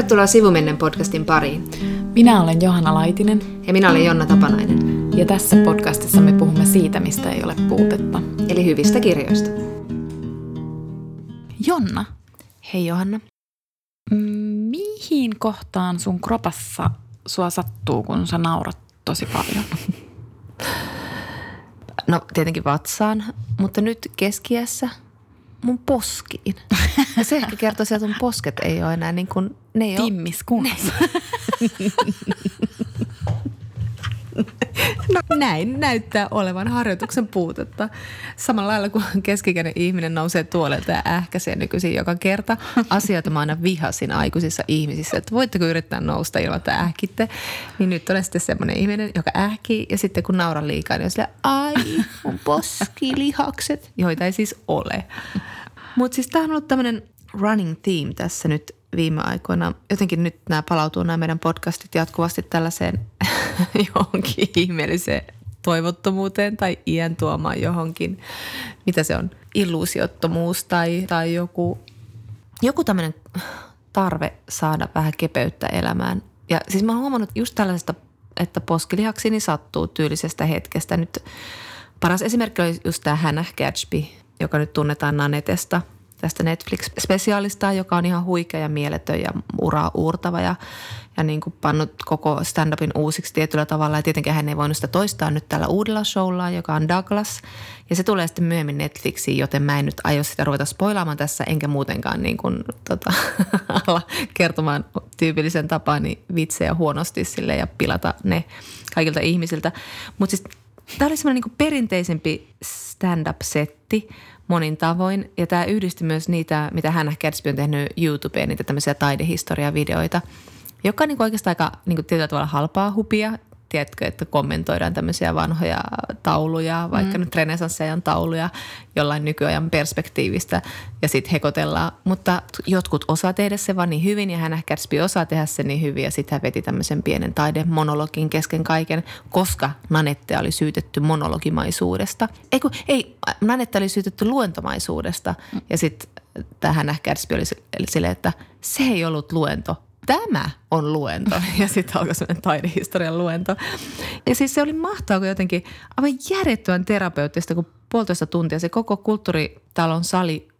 Tervetuloa Sivumennen podcastin pariin. Minä olen Johanna Laitinen. Ja minä olen Jonna Tapanainen. Ja tässä podcastissa me puhumme siitä, mistä ei ole puutetta. Eli hyvistä kirjoista. Jonna. Hei Johanna. Mihin kohtaan sun kropassa sua sattuu, kun sä naurat tosi paljon? No tietenkin vatsaan, mutta nyt keskiässä mun poskiin. Ja se ehkä kertoo sieltä, että mun posket ei ole enää niin kuin, ne ei Timmis kunnossa. No näin näyttää olevan harjoituksen puutetta. Samalla lailla kuin keskikäinen ihminen nousee tuolelta ja ähkäisee nykyisin joka kerta. Asioita mä aina vihasin aikuisissa ihmisissä, että voitteko yrittää nousta ilman, että ähkitte. Niin nyt olen sitten semmoinen ihminen, joka ähkii ja sitten kun nauran liikaa, niin on sille, ai mun poskilihakset, joita ei siis ole. Mutta siis tämä on ollut tämmöinen running theme tässä nyt viime aikoina. Jotenkin nyt nämä palautuu nämä meidän podcastit jatkuvasti tällaiseen johonkin ihmeelliseen toivottomuuteen tai iän tuomaan johonkin, mitä se on, illuusiottomuus tai, tai joku, joku tämmöinen tarve saada vähän kepeyttä elämään. Ja siis mä oon huomannut just tällaisesta, että poskilihaksini sattuu tyylisestä hetkestä. Nyt paras esimerkki oli just tämä Hannah Gatsby, joka nyt tunnetaan Nanetesta – tästä Netflix-spesiaalista, joka on ihan huikea ja mieletön ja uraa uurtava ja, ja niin kuin pannut koko stand-upin uusiksi tietyllä tavalla. Ja tietenkin hän ei voinut sitä toistaa nyt tällä uudella showlla, joka on Douglas. Ja se tulee sitten myöhemmin Netflixiin, joten mä en nyt aio sitä ruveta spoilaamaan tässä, enkä muutenkaan niin kuin, tota, alla kertomaan tyypillisen tapaani vitsejä huonosti sille ja pilata ne kaikilta ihmisiltä. Mutta siis tämä oli semmoinen niin perinteisempi stand-up-setti, monin tavoin. Ja tämä yhdisti myös niitä, mitä hän Gatsby on tehnyt YouTubeen, niitä tämmöisiä taidehistoriavideoita, joka on niin oikeastaan aika niin tietyllä tavalla halpaa hupia tiedätkö, että kommentoidaan tämmöisiä vanhoja tauluja, vaikka mm. nyt renesanssiajan tauluja jollain nykyajan perspektiivistä ja sitten hekotellaan. Mutta jotkut osaa tehdä se vaan niin hyvin ja hän Gatsby osaa tehdä se niin hyvin ja sitten hän veti tämmöisen pienen taidemonologin kesken kaiken, koska Nanette oli syytetty monologimaisuudesta. Ei, kun, ei Nanette oli syytetty luentomaisuudesta mm. ja sitten tähän Gatsby oli silleen, että se ei ollut luento, tämä on luento. Ja sitten alkoi sellainen taidehistorian luento. Ja siis se oli mahtavaa, kun jotenkin aivan järjettömän terapeuttista, kun puolitoista tuntia se koko kulttuuritalon sali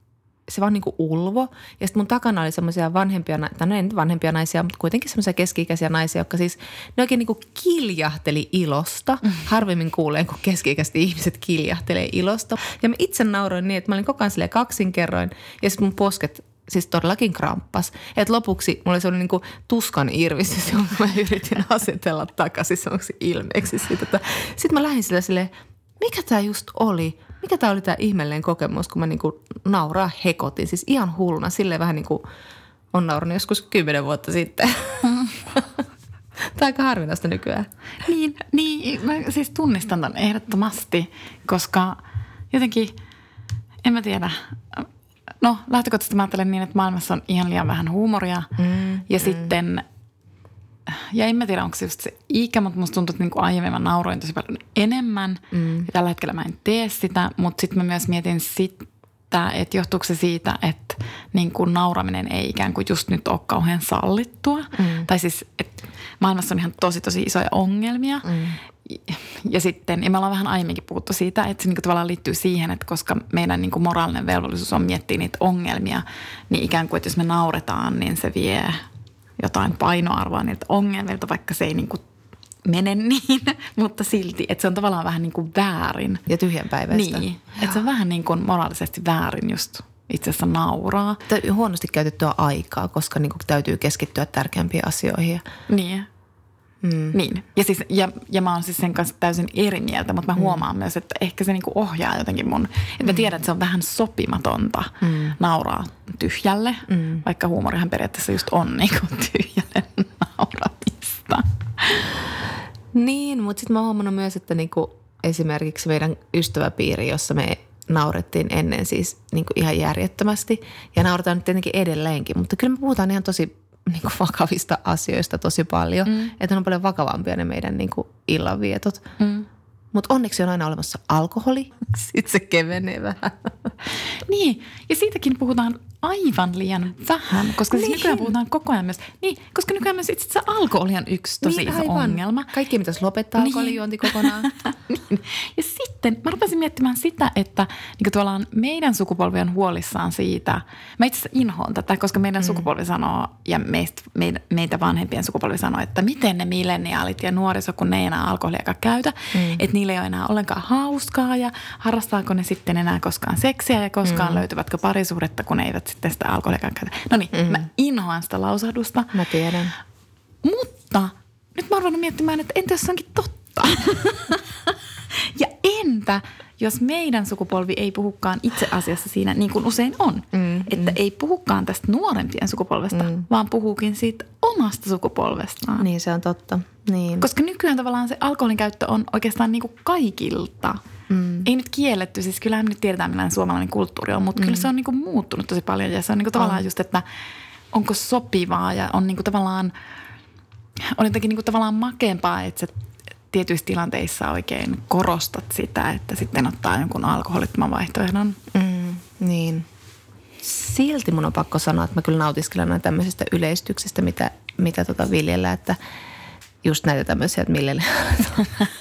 se vaan niin kuin ulvo. Ja sitten mun takana oli semmoisia vanhempia, tai no ei nyt vanhempia naisia, mutta kuitenkin semmoisia keski-ikäisiä naisia, jotka siis ne oikein niin kuin kiljahteli ilosta. Mm. Harvemmin kuulee, kun keski-ikäiset ihmiset kiljahtelee ilosta. Ja mä itse nauroin niin, että mä olin koko ajan kaksinkerroin ja sitten mun posket siis todellakin kramppas. Et lopuksi mulla oli niin kuin tuskan irvistys, jonka mä yritin asetella takaisin semmoiksi ilmeeksi. Sitten mä lähdin sille silleen, mikä tämä just oli? Mikä tämä oli tämä ihmeellinen kokemus, kun mä niin kuin nauraa hekotin. Siis ihan hulluna, silleen vähän niin kuin on naurannut joskus kymmenen vuotta sitten. Tämä on aika harvinaista nykyään. Niin, niin mä siis tunnistan tämän ehdottomasti, koska jotenkin, en mä tiedä, No lähtökohtaisesti mä ajattelen niin, että maailmassa on ihan liian vähän huumoria. Mm, ja mm. sitten, ja en mä tiedä onko se just se ikä, mutta musta tuntuu, että niin kuin aiemmin mä nauroin tosi paljon enemmän. Mm. Ja tällä hetkellä mä en tee sitä, mutta sitten mä myös mietin sitä, että johtuuko se siitä, että niin kuin nauraminen ei ikään kuin just nyt ole kauhean sallittua. Mm. Tai siis, että maailmassa on ihan tosi tosi isoja ongelmia. Mm ja sitten, ja me ollaan vähän aiemminkin puhuttu siitä, että se niin kuin tavallaan liittyy siihen, että koska meidän niin kuin moraalinen velvollisuus on miettiä niitä ongelmia, niin ikään kuin, että jos me nauretaan, niin se vie jotain painoarvoa niiltä ongelmilta, vaikka se ei niin kuin mene niin, mutta silti, että se on tavallaan vähän niin kuin väärin. Ja tyhjänpäiväistä. Niin, että se on vähän niin kuin moraalisesti väärin just itse asiassa nauraa. Huonosti käytettyä aikaa, koska niin kuin täytyy keskittyä tärkeämpiin asioihin. Niin, Mm. Niin. Ja, siis, ja, ja mä oon siis sen kanssa täysin eri mieltä, mutta mä mm. huomaan myös, että ehkä se niinku ohjaa jotenkin mun, että mä mm. tiedän, että se on vähän sopimatonta mm. nauraa tyhjälle, mm. vaikka huumorihan periaatteessa just on niinku tyhjälle nauramista. Niin, mutta sitten mä oon huomannut myös, että niinku esimerkiksi meidän ystäväpiiri, jossa me naurettiin ennen siis niinku ihan järjettömästi ja nauretaan nyt tietenkin edelleenkin, mutta kyllä me puhutaan ihan tosi niin kuin vakavista asioista tosi paljon. Mm. Että ne on paljon vakavampia ne meidän niin kuin illanvietot. Mm. Mutta onneksi on aina olemassa alkoholi. Sitten se kevenee vähän. Niin, ja siitäkin puhutaan aivan liian vähän, koska siis Niin. nykyään puhutaan koko ajan myös, niin, koska nykyään myös itse asiassa alkoholi on yksi tosi niin, iso aivan. ongelma. Kaikki pitäisi lopettaa Niin. alkoholijuonti kokonaan. Niin. Ja sitten mä rupesin miettimään sitä, että niin tavallaan meidän sukupolvi on huolissaan siitä. Mä itse asiassa inhoon tätä, koska meidän mm. sukupolvi sanoo ja meistä, meitä, meitä vanhempien sukupolvi sanoo, että miten ne milleniaalit ja nuoriso, kun ne ei enää alkoholiakaan käytä, mm. että niillä ei ole enää ollenkaan hauskaa ja harrastaako ne sitten enää koskaan seksiä ja koskaan mm. löytyvätkö parisuhdetta, kun ne eivät sitten sitä alkoholiakaan käytä. No niin, mm. mä inhoan sitä lausahdusta. Mä tiedän. Mutta nyt mä oon ruvennut miettimään, että entä jos se onkin totta? ja entä jos meidän sukupolvi ei puhukaan itse asiassa siinä niin kuin usein on. Mm, että mm. ei puhukaan tästä nuorempien sukupolvesta, mm. vaan puhuukin siitä omasta sukupolvestaan. Niin se on totta. Niin. Koska nykyään tavallaan se alkoholin käyttö on oikeastaan niin kuin kaikilta. Mm. Ei nyt kielletty, siis kyllähän nyt tiedetään millainen suomalainen kulttuuri on, mutta mm. kyllä se on niin kuin muuttunut tosi paljon. Ja se on niin kuin tavallaan On. just, että onko sopivaa ja on niin kuin tavallaan, on jotenkin niin kuin tavallaan makeampaa, että sä tietyissä tilanteissa oikein korostat sitä, että sitten ottaa jonkun alkoholittoman vaihtoehdon. Mm, niin. Silti mun on pakko sanoa, että mä kyllä nautiskelen aina tämmöisestä yleistyksistä, mitä, mitä tota viljellä, että just näitä tämmöisiä, että mille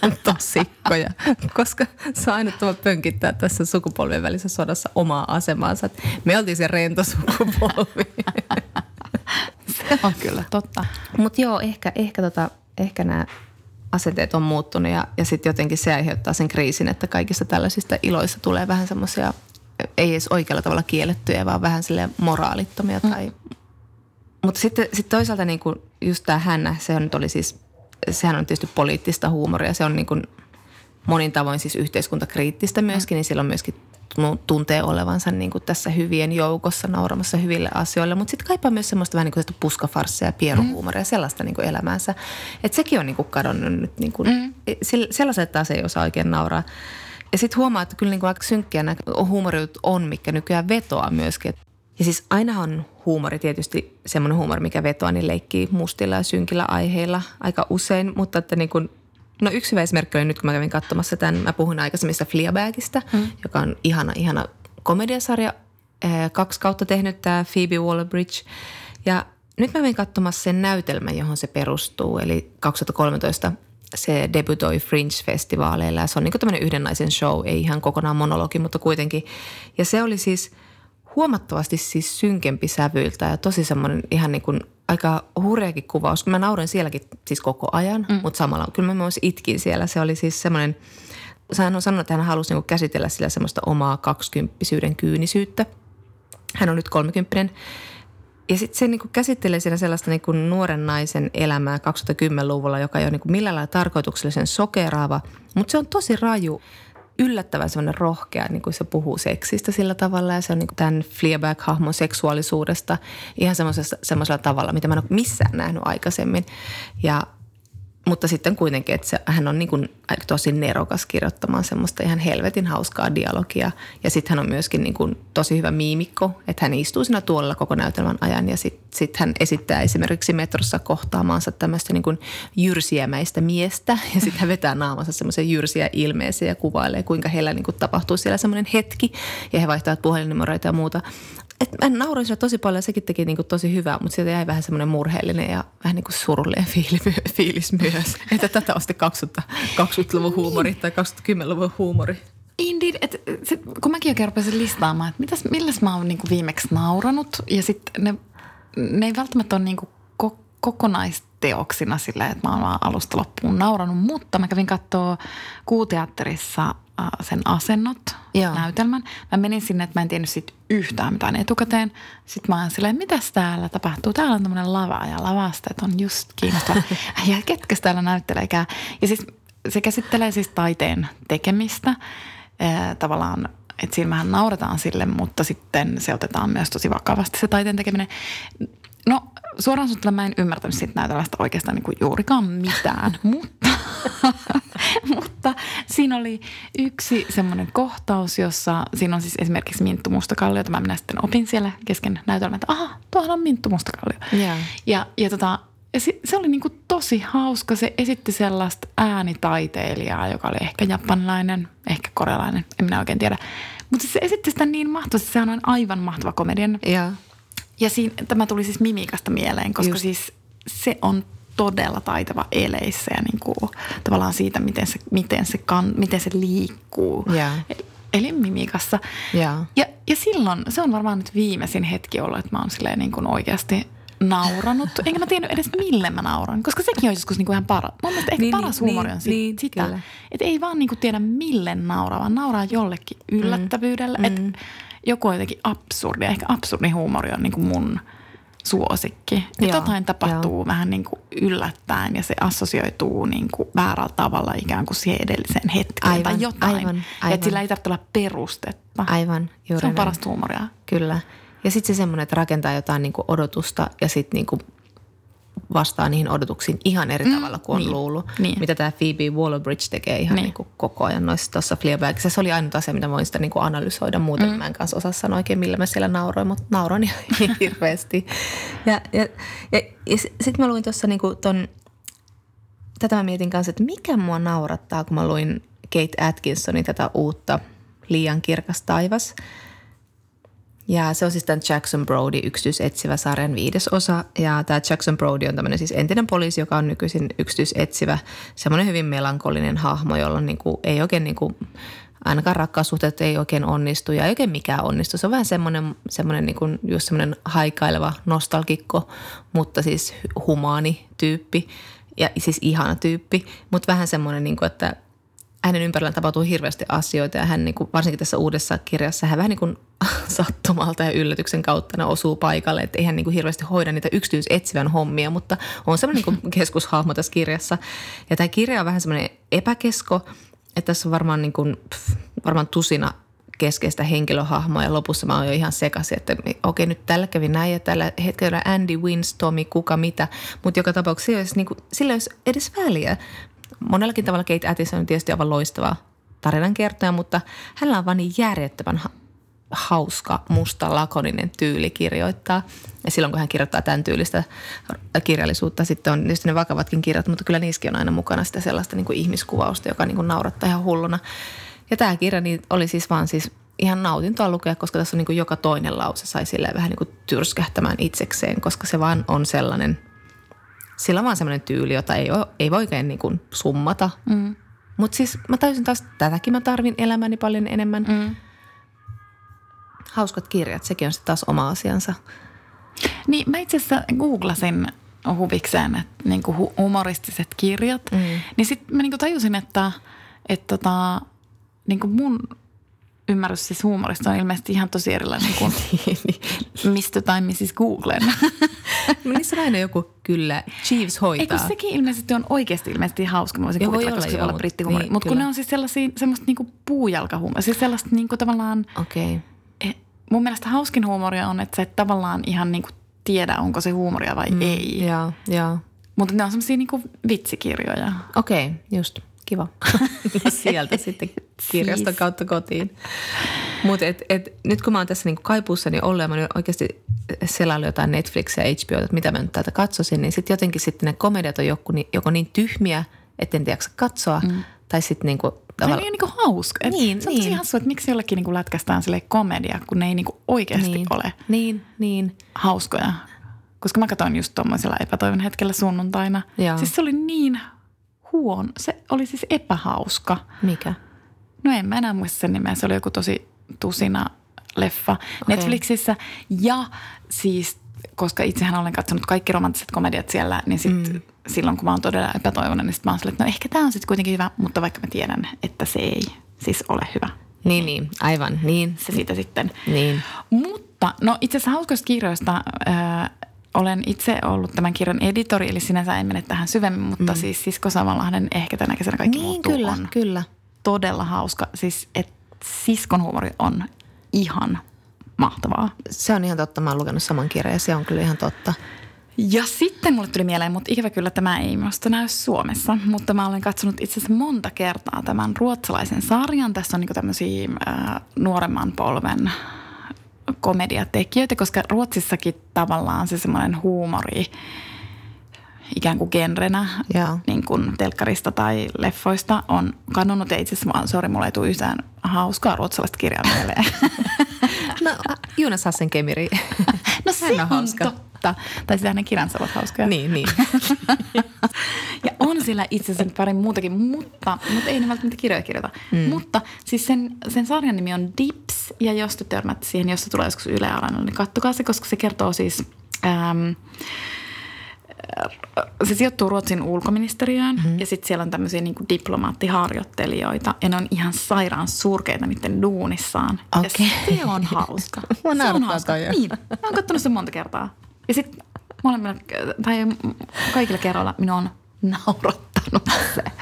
on tosikkoja, koska se tuo pönkittää tässä sukupolvien välisessä sodassa omaa asemaansa. Me oltiin se rento sukupolvi. Se on kyllä totta. Mutta joo, ehkä, ehkä, tota, ehkä nämä asenteet on muuttunut ja, ja sitten jotenkin se aiheuttaa sen kriisin, että kaikista tällaisista iloissa tulee vähän semmoisia, ei edes oikealla tavalla kiellettyjä, vaan vähän sille moraalittomia. Tai... Mutta sitten sit toisaalta niin just tämä hännä, se nyt oli siis, sehän on tietysti poliittista huumoria, se on niin kuin monin tavoin siis yhteiskuntakriittistä myöskin, niin silloin myöskin tu- tuntee olevansa niin kuin tässä hyvien joukossa nauramassa hyville asioille, mutta sitten kaipaa myös semmoista vähän niin kuin puskafarssia ja pieruhuumoria ja sellaista niin kuin elämäänsä. Että sekin on niin kuin kadonnut nyt, niin kuin, mm. sellaiset taas ei osaa oikein nauraa. Ja sitten huomaa, että kyllä niin kuin aika synkkiä nämä huumorit on, mikä nykyään vetoaa myöskin. Ja siis aina on huumori tietysti semmoinen huumori, mikä vetoaa, niin leikkii mustilla ja synkillä aiheilla aika usein, mutta että niin kuin No yksi hyvä esimerkki oli nyt, kun mä kävin katsomassa tämän, mä puhuin aikaisemmista Fleabagista, mm. joka on ihana, ihana komediasarja, eh, kaksi kautta tehnyt tämä Phoebe Waller-Bridge. Ja nyt mä kävin katsomassa sen näytelmän, johon se perustuu, eli 2013 se debutoi Fringe-festivaaleilla ja se on niin tämmöinen yhden naisen show, ei ihan kokonaan monologi, mutta kuitenkin. Ja se oli siis huomattavasti siis synkempi sävyiltä ja tosi semmoinen ihan niin kuin aika hurjakin kuvaus. Mä nauroin sielläkin siis koko ajan, mm. mutta samalla kyllä mä myös itkin siellä. Se oli siis semmoinen, hän on sanonut, että hän halusi niin käsitellä sillä semmoista omaa kaksikymppisyyden kyynisyyttä. Hän on nyt kolmekymppinen. Ja sitten se niin käsittelee siinä sellaista niin nuoren naisen elämää 2010-luvulla, joka ei ole niin millään lailla tarkoituksellisen sokeraava, mutta se on tosi raju yllättävän semmoinen rohkea, niin kuin se puhuu seksistä sillä tavalla ja se on niin tämän Fleabag-hahmon seksuaalisuudesta ihan semmoisella tavalla, mitä mä en ole missään nähnyt aikaisemmin. Ja mutta sitten kuitenkin, että se, hän on niin kuin tosi nerokas kirjoittamaan semmoista ihan helvetin hauskaa dialogia. Ja sitten hän on myöskin niin kuin tosi hyvä miimikko, että hän istuu siinä tuolla koko näytelmän ajan. Ja sitten sit hän esittää esimerkiksi metrossa kohtaamaansa tämmöistä niin kuin jyrsiämäistä miestä. Ja sitten hän vetää naamansa semmoisen jyrsiä ilmeeseen ja kuvailee, kuinka heillä niin kuin tapahtuu siellä semmoinen hetki. Ja he vaihtavat puhelinnumeroita ja muuta. Et mä nauroin sillä tosi paljon, sekin teki niinku tosi hyvää, mutta sieltä jäi vähän semmoinen murheellinen ja vähän niin kuin surullinen fiili- fiilis myös. Että tätä on sitten 20, 20-luvun huumori tai 20-luvun huumori. Indeed, että sit, kun mäkin oikein rupesin listaamaan, että mitäs, milläs mä oon niinku viimeksi nauranut ja sitten ne, ne ei välttämättä ole niinku ko, kokonaisteoksina sillä, että mä oon alusta loppuun nauranut, mutta mä kävin katsoa kuuteatterissa sen asennot Joo. näytelmän. Mä menin sinne, että mä en tiennyt siitä yhtään mitään etukäteen. Sitten mä oon silleen, mitäs täällä tapahtuu? Täällä on tämmöinen lava ja lavasteet on just kiinnostava. ja ketkä täällä näytteleekään? Ja siis se käsittelee siis taiteen tekemistä. Ee, tavallaan, että siinä vähän nauretaan sille, mutta sitten se otetaan myös tosi vakavasti se taiteen tekeminen. Suoraan sanottuna mä en ymmärtänyt siitä näytelmästä oikeastaan niin kuin juurikaan mitään, mutta, mutta siinä oli yksi semmoinen kohtaus, jossa siinä on siis esimerkiksi Minttu Mustakallio, jota mä minä sitten opin siellä kesken näytelmän, että aha, tuohan on Minttu Mustakallio. Joo. Ja, ja, tota, se, se oli niin kuin tosi hauska. Se esitti sellaista äänitaiteilijaa, joka oli ehkä japanilainen, ehkä korealainen, en minä oikein tiedä. Mutta se esitti sitä niin mahtavasti, sehän on aivan mahtava komedian. Ja, Ja siinä, tämä tuli siis mimikasta mieleen, koska Just. siis se on todella taitava eleissä ja niin kuin, tavallaan siitä, miten se, miten se, kan, miten se liikkuu. Jaa. Eli mimikassa. Jaa. Ja, ja silloin, se on varmaan nyt viimeisin hetki ollut, että mä oon silleen niin kuin oikeasti nauranut. Enkä mä tiennyt edes mille mä nauran, koska sekin on joskus niin kuin ihan paras. Mun mielestä ehkä Niin, paras niin, huumori niin, on sit, niin, sitä, kyllä. että ei vaan niin kuin tiedä mille nauraa, vaan nauraa jollekin yllättävyydellä. Mm. Että joku on jotenkin absurdi. Ehkä absurdi huumori on niin kuin mun suosikki. Joo, jotain tapahtuu vähän niin kuin yllättäen ja se assosioituu niin kuin väärällä tavalla ikään kuin siihen edelliseen hetkeen Aivan, tai jotain. aivan, Ja aivan. että sillä ei tarvitse olla perustetta. Aivan, juuri Se on näin. parasta huumoria. Kyllä. Ja sitten se semmoinen, että rakentaa jotain niin kuin odotusta ja sitten niin kuin vastaa niihin odotuksiin ihan eri mm, tavalla kuin on niin, luullut. niin. Mitä tämä Phoebe Waller-Bridge tekee ihan Niin. niin. kuin koko ajan noissa tuossa Fleabagissa. Se oli ainut asia, mitä voin sitä niin kuin analysoida. Muuten mm. mä en kanssa osaa sanoa oikein, millä mä siellä nauroin, mutta nauroin ihan hirveästi. Ja, ja, ja, ja sitten mä luin tuossa niin ton, tätä mä mietin kanssa, että mikä mua naurattaa, kun mä luin Kate Atkinsonin tätä uutta Liian kirkas taivas. Ja se on siis tämän Jackson Brody yksityisetsivä sarjan viides osa. Ja tämä Jackson Brody on tämmöinen siis entinen poliisi, joka on nykyisin yksityisetsivä. Semmoinen hyvin melankolinen hahmo, jolla niin kuin, ei oikein niin kuin, ainakaan rakkaussuhteet ei oikein onnistu ja ei oikein mikään onnistu. Se on vähän semmoinen, semmoinen niin kuin, just semmoinen haikaileva nostalgikko, mutta siis humaani tyyppi ja siis ihana tyyppi. Mutta vähän semmoinen, niin kuin, että hänen ympärillään tapahtuu hirveästi asioita ja hän niin kuin, varsinkin tässä uudessa kirjassa hän vähän niin kuin sattumalta ja yllätyksen kautta ne osuu paikalle, että ei hän niin kuin hirveästi hoida niitä yksityisetsivän hommia, mutta on semmoinen niin keskushahmo tässä kirjassa. Ja tämä kirja on vähän semmoinen epäkesko, että tässä on varmaan, niin kuin, pff, varmaan tusina keskeistä henkilöhahmoa ja lopussa mä oon jo ihan sekaisin, että okei nyt tällä kävi näin ja tällä hetkellä Andy wins, Tommy, kuka mitä, mutta joka tapauksessa ei olisi, niin kuin, sillä ei olisi edes väliä. Monellakin tavalla Kate Addison on tietysti aivan loistava tarinankertoja, mutta hänellä on vaan niin järjettömän ha- hauska, musta, lakoninen tyyli kirjoittaa. Ja silloin, kun hän kirjoittaa tämän tyylistä kirjallisuutta, sitten on tietysti ne vakavatkin kirjat, mutta kyllä niissäkin on aina mukana sitä sellaista niin kuin ihmiskuvausta, joka niin kuin naurattaa ihan hulluna. Ja tämä kirja niin oli siis vaan siis ihan nautintoa lukea, koska tässä on niin kuin joka toinen lause sai silleen vähän niin kuin tyrskähtämään itsekseen, koska se vaan on sellainen, sillä on vaan sellainen tyyli, jota ei, ole, ei voi oikein niin kuin summata. Mm. Mutta siis mä täysin taas, tätäkin mä tarvin elämäni paljon enemmän. Mm. Hauskat kirjat, sekin on sitten taas oma asiansa. Niin mä itse asiassa googlasin huvikseen, että niin kuin hu- humoristiset kirjat. Mm. Niin sitten mä niin kuin tajusin, että, että tota, niin kuin mun ymmärrys siis huumorista on ilmeisesti ihan tosi erilainen kuin Mr. tai Mrs. Googlen. No niissä on aina joku kyllä, Chiefs hoitaa. kun sekin ilmeisesti on oikeasti ilmeisesti hauska. Mä voisin voi kuvitella, olla, koska se voi olla mut- brittihuumori. niin, Mutta kun ne on siis sellaisia, semmoista niinku puujalkahuumoria. Siis sellaista niinku tavallaan, Okei. Okay. eh, mun mielestä hauskin huumoria on, että sä et tavallaan ihan niinku tiedä, onko se huumoria vai mm, ei. Joo, joo. Mutta ne on semmoisia niinku vitsikirjoja. Okei, okay, just. Kiva. Sieltä sitten kirjaston Siis. kautta kotiin. Mutta et, et, nyt kun mä oon tässä niinku kaipuussani ollut ja mä nyt oikeasti selaillut jotain Netflixiä ja HBOta, että mitä mä nyt täältä katsoisin, niin sitten jotenkin sitten ne komediat on joku, ni- joko niin tyhmiä, etten jaksa katsoa, mm. tai sitten niinku Se on tavallaan... niin, niinku hauska. Et Niin, se on tosi niin. hassua, että miksi jollekin niinku lätkästään sille komedia, kun ne ei niinku oikeasti niin, ole Niin, niin. hauskoja. Koska mä katsoin just tuommoisella epätoivon hetkellä sunnuntaina. Joo. Siis se oli niin huono. Se oli siis epähauska. Mikä? No en mä enää muista sen nimeä. Se oli joku tosi tusina leffa Netflixissä. Ja siis, koska itsehän olen katsonut kaikki romanttiset komediat siellä, niin sit mm. silloin kun mä oon todella epätoivoinen, niin sit mä oon silleen, että no ehkä tämä on sitten kuitenkin hyvä, mutta vaikka mä tiedän, että se ei siis ole hyvä. Niin, niin, aivan, niin, Se siitä sitten. niin. Mutta no itse asiassa hauskoista kirjoista äh, olen itse ollut tämän kirjan editori, eli sinänsä en mene tähän syvemmin, mutta mm. siis Sisko Samanlahden ehkä tänä kesänä kaikki Niin, muuttuu kyllä, on kyllä. todella hauska. Siis että siskon huumori on ihan mahtavaa. Se on ihan totta, mä oon lukenut saman kirjan ja se on kyllä ihan totta. Ja sitten mulle tuli mieleen, mutta ikävä kyllä tämä ei minusta näy Suomessa, mutta mä olen katsonut itse asiassa monta kertaa tämän ruotsalaisen sarjan. Tässä on niinku tämmöisiä äh, nuoremman polven komediatekijöitä, koska Ruotsissakin tavallaan se semmoinen huumori ikään kuin genrenä Joo. niin kuin telkkarista tai leffoista on kadonnut. Ja itse asiassa vaan, sori, mulla ei tule yhtään hauskaa ruotsalaista kirjaa mieleen. No Jonas Hassen Kemiri. No se on on, hauska. totta. Tai siis hänen kirjansa ovat hauskoja. niin, niin. Ja on siellä itse asiassa pari muutakin, mutta, mutta ei ne välttämättä kirjoja kirjoita. Mm. Mutta siis sen, sen sarjan nimi on Dips, ja jos te törmäätte siihen, jos se tulee joskus Yle Areenalle, niin kattokaa se, koska se kertoo siis... Ähm, se sijoittuu Ruotsin ulkoministeriöön mm-hmm. ja sitten siellä on tämmöisiä niin diplomaattiharjoittelijoita ja ne on ihan sairaan surkeita niiden duunissaan. Okei. Ja se on hauska. Mua se on hauska. toi. Niin, mä oon katsonut sen monta kertaa. Ja sitten molemmilla, tai kaikilla kerroilla minua on naurattanut se.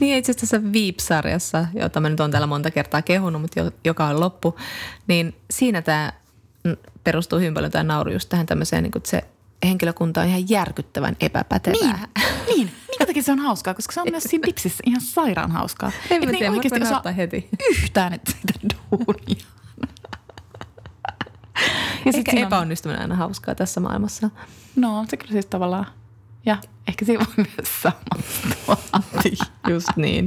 Niin itse asiassa tässä Veep-sarjassa, jota mä nyt on täällä monta kertaa kehunut, mutta jo- joka on loppu, niin siinä tämä perustuu hyvin paljon tämä nauru just tähän tämmöiseen, niin kuin, että se henkilökunta on ihan järkyttävän epäpätevää. Niin, niin. Minkä takia se on hauskaa? Koska se on myös siinä dipsissä ihan sairaan hauskaa. En mä tiedä, mä oikeasti osaa heti. yhtään, että sitä duunia. Ja sit Eikä siinä on- epäonnistuminen aina hauskaa tässä maailmassa. No, se kyllä siis tavallaan. Ja ehkä siinä voi myös samastua. Just niin.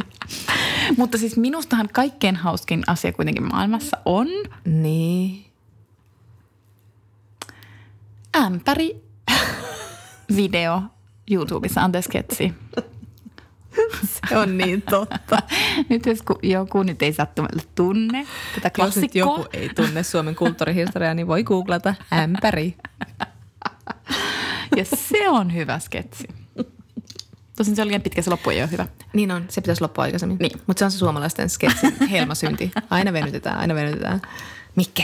Mutta siis minustahan kaikkein hauskin asia kuitenkin maailmassa on Niin. ämpäri video YouTubessa, anteeksi sketsi. Se on niin totta. Nyt jos ku- joku nyt ei sattumalta tunne tätä Jos klassikkoa. joku ei tunne Suomen kulttuurihistoriaa, niin voi googlata ämpäri. Ja se on hyvä sketsi. Tosin se oli liian pitkä, se loppu ei ole hyvä. Niin on, se pitäisi loppua aikaisemmin. Niin. Mutta se on se suomalaisten sketsin helmasynti. Aina venytetään, aina venytetään. Mikä?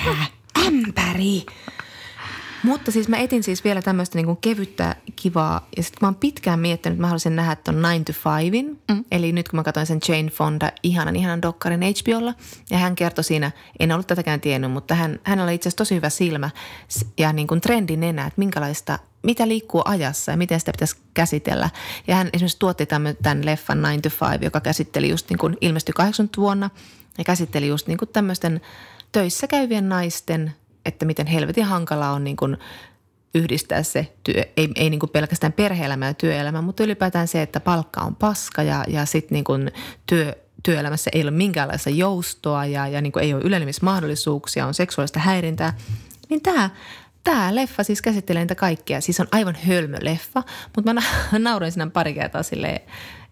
Ämpäri! Mutta siis mä etin siis vielä tämmöistä niin kevyttä, kivaa. Ja sitten mä oon pitkään miettinyt, että mä haluaisin nähdä ton 9 to 5 mm. Eli nyt kun mä katsoin sen Jane Fonda ihanan, ihanan dokkarin HBOlla. Ja hän kertoi siinä, en ollut tätäkään tiennyt, mutta hän, hänellä oli itse asiassa tosi hyvä silmä ja niin kuin trendinenä, että minkälaista, mitä liikkuu ajassa ja miten sitä pitäisi käsitellä. Ja hän esimerkiksi tuotti tämän, tämän leffan 9 to 5, joka käsitteli just niin kuin ilmestyi 80 vuonna ja käsitteli just niin kuin tämmöisten töissä käyvien naisten, että miten helvetin hankalaa on niin kuin yhdistää se työ, ei, ei niin kuin pelkästään perhe-elämä ja työelämä, mutta ylipäätään se, että palkka on paska ja, ja sitten niin kuin työ, työelämässä ei ole minkäänlaista joustoa ja, ja niin kuin ei ole ylenemismahdollisuuksia, on seksuaalista häirintää. Niin tämä, tämä leffa siis käsittelee niitä kaikkea. Siis on aivan hölmö leffa, mutta mä na- nauroin siinä pari kertaa silleen,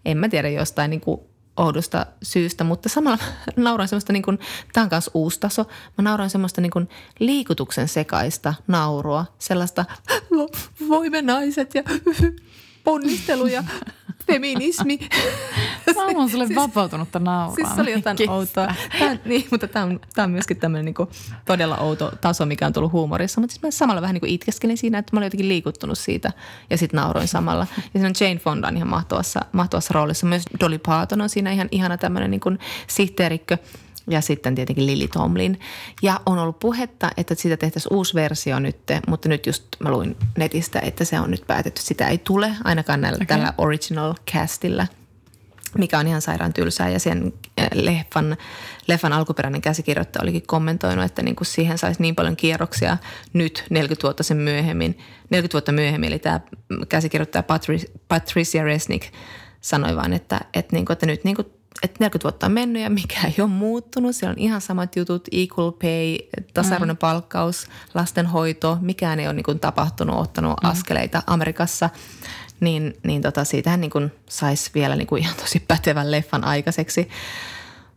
en mä tiedä jostain niin kuin oudosta syystä, mutta samalla mä nauroin semmoista, niin kuin, tämä on myös uusi taso, mä nauroin semmoista niin kuin liikutuksen sekaista naurua, sellaista "Vo- voimme naiset ja ponnistelu ja feminismi. Mä oon sulle vapautunutta nauraa. Siis se oli jotain Kestä. outoa. Tämä, niin, mutta tämä on, tämä on myöskin tämmöinen niin todella outo taso, mikä on tullut huumorissa. Mutta siis mä samalla vähän niin kuin itkeskelin siinä, että mä olin jotenkin liikuttunut siitä ja sitten nauroin samalla. Ja siinä on Jane Fonda on ihan mahtavassa, mahtavassa roolissa. Myös Dolly Parton on siinä ihan ihana tämmöinen niin kuin sihteerikkö. Ja sitten tietenkin Lily Tomlin. Ja on ollut puhetta, että siitä tehtäisiin uusi versio nyt, mutta nyt just mä luin netistä, että se on nyt päätetty. Sitä ei tule ainakaan näillä, okay. tällä original castilla mikä on ihan sairaan tylsää. Ja sen äh, leffan, leffan alkuperäinen käsikirjoittaja olikin kommentoinut, että niin kuin siihen saisi niin paljon kierroksia nyt 40 vuotta sen myöhemmin. 40 vuotta myöhemmin, eli tämä käsikirjoittaja Patri- Patricia Resnick sanoi vaan, että, että, niin kuin, että nyt niin kuin, että 40 vuotta on mennyt ja mikä ei ole muuttunut. Siellä on ihan samat jutut, equal pay, tasa-arvoinen mm. palkkaus, lastenhoito, mikään ei ole niin kuin tapahtunut, ottanut mm. askeleita Amerikassa niin, niin tota, siitähän niin kuin saisi vielä niin kuin ihan tosi pätevän leffan aikaiseksi.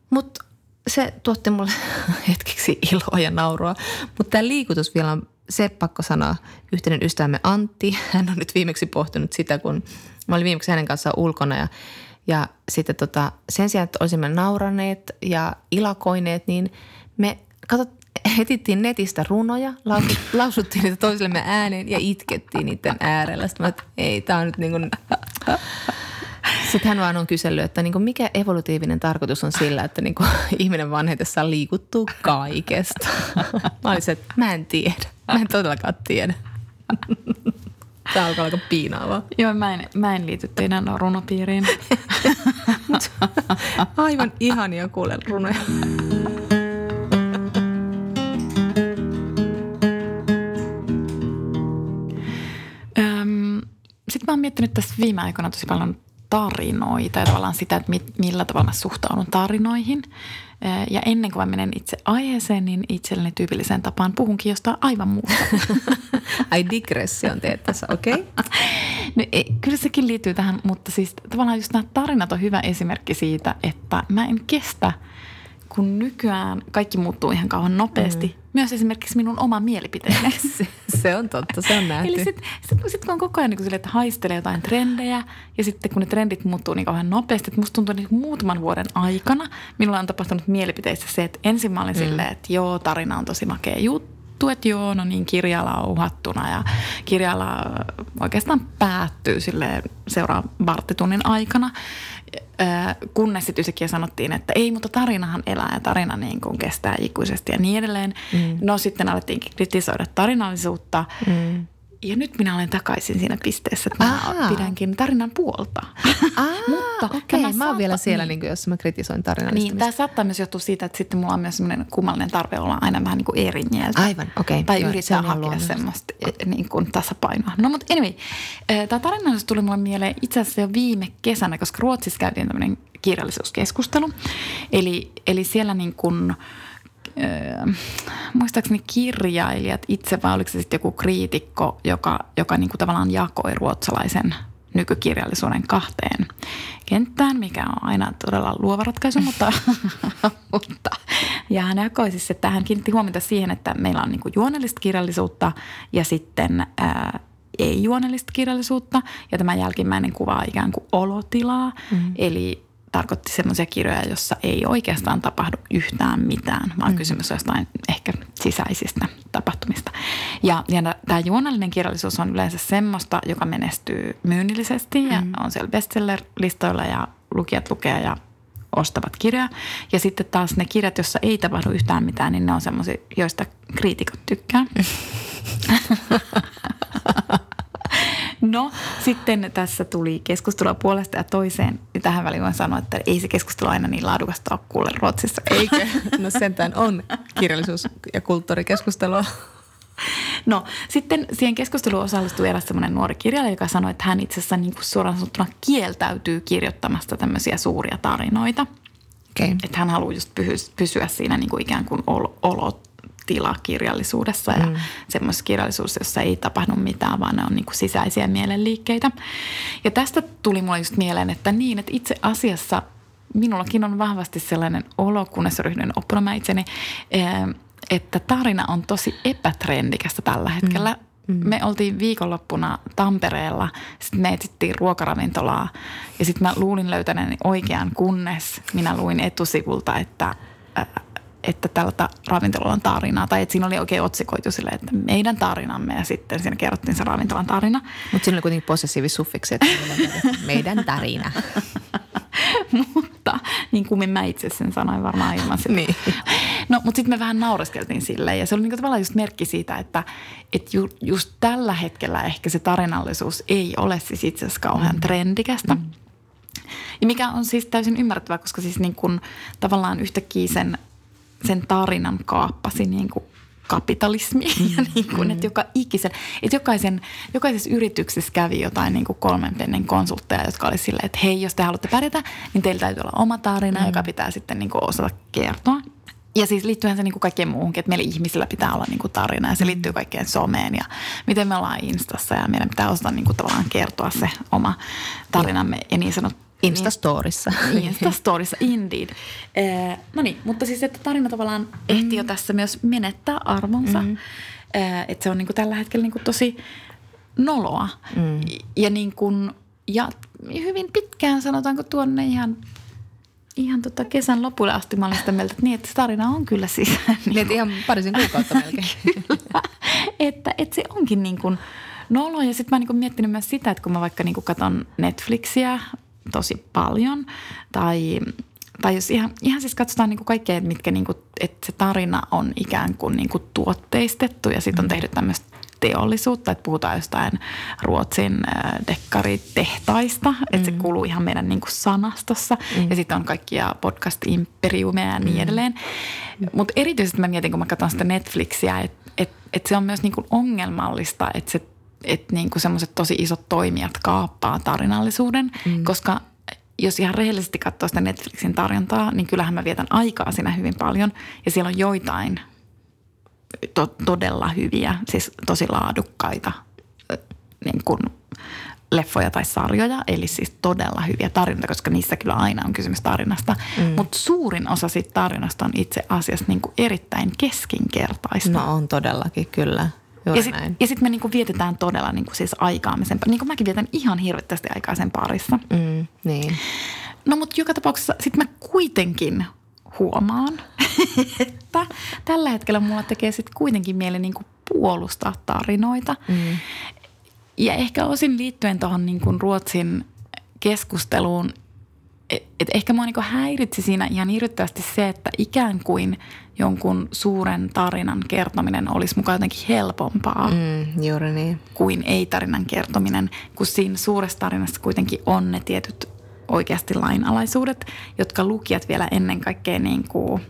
Mutta se tuotti mulle hetkeksi iloa ja naurua. Mutta tämä liikutus vielä on se pakko sanoa. Yhteinen ystävämme Antti, hän on nyt viimeksi pohtinut sitä, kun mä olin viimeksi hänen kanssaan ulkona ja, ja sitten tota, sen sijaan, että olisimme nauraneet ja ilakoineet, niin me katsot, etittiin netistä runoja, lausut, lausuttiin niitä toisillemme ääneen ja itkettiin niiden äärellä. Sitten mä, että ei, tämä on nyt niin kuin... Sitten hän vaan on kysellyt, että niin kuin mikä evolutiivinen tarkoitus on sillä, että niin kuin ihminen vanhetessaan liikuttuu kaikesta. Mä olisin, että mä en tiedä. Mä en todellakaan tiedä. Tämä alkaa aika piinaavaa. Joo, mä en, mä en liity teidän runopiiriin. Aivan ihania kuulen runoja. Sitten mä oon miettinyt tässä viime aikoina tosi paljon tarinoita ja tavallaan sitä, että millä tavalla mä suhtaudun tarinoihin. Ja ennen kuin mä menen itse aiheeseen, niin itselleni tyypilliseen tapaan puhunkin jostain aivan muusta. Ai digression teet tässä, okei? Okay. No, kyllä sekin liittyy tähän, mutta siis tavallaan just nämä tarinat on hyvä esimerkki siitä, että mä en kestä – kun nykyään kaikki muuttuu ihan kauan nopeasti, mm. myös esimerkiksi minun oma mielipiteeni. se, on totta, se on nähty. Eli sitten sit, sit kun on koko ajan niin sille, että haistelee jotain trendejä ja sitten kun ne trendit muuttuu niin kauhean nopeasti, että musta tuntuu niin muutaman vuoden aikana minulla on tapahtunut mielipiteissä se, että ensin mä olin mm. silleen, että joo, tarina on tosi makea juttu, että joo, no niin, kirjalla on uhattuna ja kirjalla oikeastaan päättyy sille seuraavan varttitunnin aikana kunnes sitten yhtäkkiä sanottiin, että ei, mutta tarinahan elää ja tarina niin kuin kestää ikuisesti ja niin edelleen. Mm. No sitten alettiin kritisoida tarinallisuutta. Mm. Ja nyt minä olen takaisin siinä pisteessä, että mä Aha. pidänkin tarinan puolta. Mutta okei, okay. mä oon vielä siellä, niin. Niin jos mä kritisoin tarinallistamista. Niin, tämä saattaa myös johtua siitä, että sitten mulla on myös semmoinen kummallinen tarve olla aina vähän niin kuin eri mieltä. Aivan, okei. Okay. Tai Joo, yrittää hakea semmoista e, niin kuin tasapainoa. No mutta anyway, tämä tarinallisuus tuli mulle mieleen itse asiassa jo viime kesänä, koska Ruotsissa käytiin tämmöinen kirjallisuuskeskustelu. Eli, eli siellä niin kuin – Öö, muistaakseni kirjailijat itse vai oliko se sitten joku kriitikko, joka, joka niin kuin tavallaan jakoi ruotsalaisen nykykirjallisuuden kahteen kenttään, mikä on aina todella luova ratkaisu, mutta, mutta ja hän jakoi siis, että hän kiinnitti huomiota siihen, että meillä on niin kuin juonellista kirjallisuutta ja sitten ää, ei-juonellista kirjallisuutta. Ja tämä jälkimmäinen kuvaa ikään kuin olotilaa, mm. eli tarkoitti semmoisia kirjoja, jossa ei oikeastaan tapahdu yhtään mitään, vaan mm. kysymys on jostain ehkä sisäisistä tapahtumista. Ja, ja tämä juonallinen kirjallisuus on yleensä semmoista, joka menestyy myynnillisesti ja mm. on siellä bestseller-listoilla ja lukijat lukee ja ostavat kirjoja. Ja sitten taas ne kirjat, joissa ei tapahdu yhtään mitään, niin ne on semmoisia, joista kriitikot tykkää. No, sitten tässä tuli keskustelua puolesta ja toiseen. Tähän väliin voin sanoa, että ei se keskustelu aina niin laadukasta ole kuule Ruotsissa. Eikö? No sentään on kirjallisuus- ja kulttuurikeskustelua. No sitten siihen keskusteluun osallistui eräs semmoinen nuori kirjailija, joka sanoi, että hän itse asiassa niin kuin suoraan sanottuna kieltäytyy kirjoittamasta tämmöisiä suuria tarinoita. Okay. Että hän haluaa just pysyä siinä niin kuin ikään kuin olot tila kirjallisuudessa ja mm. semmoisessa kirjallisuudessa, jossa ei tapahdu mitään, vaan ne on niin kuin sisäisiä mielenliikkeitä. Ja tästä tuli mulle just mieleen, että niin, että itse asiassa minullakin on vahvasti sellainen olo, kunnes ryhdyin oppimaan itseni, eh, että tarina on tosi epätrendikästä tällä hetkellä. Mm. Mm. Me oltiin viikonloppuna Tampereella, sitten me etsittiin ruokaravintolaa ja sitten mä luulin löytäneeni oikean, kunnes minä luin etusivulta, että että tältä ravintolalla on tarinaa. Tai että siinä oli oikein otsikoitu sille, että meidän tarinamme ja sitten siinä kerrottiin se ravintolan tarina. Mutta siinä oli kuitenkin possessiivisuffiksi, että meidän tarina. mutta niin kuin mä itse sen sanoin varmaan ilman sitä. niin. No, mutta sitten me vähän naureskeltiin sille ja se oli niinku tavallaan just merkki siitä, että et ju, just tällä hetkellä ehkä se tarinallisuus ei ole siis itse asiassa kauhean mm. trendikästä. Mm. Ja mikä on siis täysin ymmärrettävää, koska siis niin kuin tavallaan yhtäkkiä sen sen tarinan kaappasi niin kuin kapitalismi mm. ja niin kuin, että joka ikisen, että jokaisen, jokaisessa yrityksessä kävi jotain niin kuin kolmen pennen konsultteja, jotka oli silleen, että hei, jos te haluatte pärjätä, niin teillä täytyy olla oma tarina, mm. joka pitää sitten niin kuin osata kertoa. Ja siis liittyyhän se niin kuin kaikkeen muuhunkin, että meillä ihmisillä pitää olla niin kuin tarina ja se mm. liittyy kaikkeen someen ja miten me ollaan Instassa ja meidän pitää osata niin kuin tavallaan kertoa se oma tarinamme ja niin sanottu Instastorissa. Niin, Instastorissa, indeed. Eh, no niin, mutta siis että tarina tavallaan mm. ehti jo tässä myös menettää arvonsa. Mm. Eh, että se on niin kuin tällä hetkellä niin kuin tosi noloa. Mm. Ja, niin kuin, ja hyvin pitkään sanotaanko tuonne ihan ihan tota kesän lopulle asti mä olin sitä mieltä, että, niin, että se tarina on kyllä siis. Niin, niin ihan parisen kuukautta melkein. kyllä, että, että se onkin niin kuin nolo. Ja sitten mä oon niin miettinyt myös sitä, että kun mä vaikka niin katson Netflixiä tosi paljon. Tai, tai jos ihan, ihan siis katsotaan niin kuin kaikkea, mitkä niin kuin, että se tarina on ikään kuin, niin kuin tuotteistettu ja sitten on mm. tehty tämmöistä teollisuutta, että puhutaan jostain Ruotsin äh, dekkaritehtaista, mm. että se mm. kuuluu ihan meidän niin kuin sanastossa. Mm. Ja sitten on kaikkia podcast-imperiumeja ja niin mm. edelleen. Mm. Mutta erityisesti mä mietin, kun mä katson sitä Netflixiä, että et, et se on myös niin kuin ongelmallista, että se et niin semmoiset tosi isot toimijat kaappaa tarinallisuuden, mm. koska jos ihan rehellisesti katsoo sitä Netflixin tarjontaa, niin kyllähän mä vietän aikaa siinä hyvin paljon. Ja siellä on joitain to- todella hyviä, siis tosi laadukkaita niin kuin leffoja tai sarjoja, eli siis todella hyviä tarinoita, koska niissä kyllä aina on kysymys tarinasta. Mm. Mutta suurin osa siitä tarinasta on itse asiassa niin kuin erittäin keskinkertaista. No on todellakin, kyllä. Juuri ja sitten sit me niinku vietetään todella niinku siis aikaa sen, niin kuin mäkin vietän ihan hirveästi aikaa sen parissa. Mm, niin. No mutta joka tapauksessa sitten mä kuitenkin huomaan, että tällä hetkellä mulla tekee sitten kuitenkin mieli niinku puolustaa tarinoita. Mm. Ja ehkä osin liittyen tuohon niin kuin Ruotsin keskusteluun, että et ehkä mua niin häiritsi siinä ihan hirvittävästi se, että ikään kuin jonkun suuren tarinan kertominen olisi mukaan jotenkin helpompaa mm, juuri niin. kuin ei-tarinan kertominen, kun siinä suuressa tarinassa kuitenkin on ne tietyt oikeasti lainalaisuudet, jotka lukijat vielä ennen kaikkea niin kuin,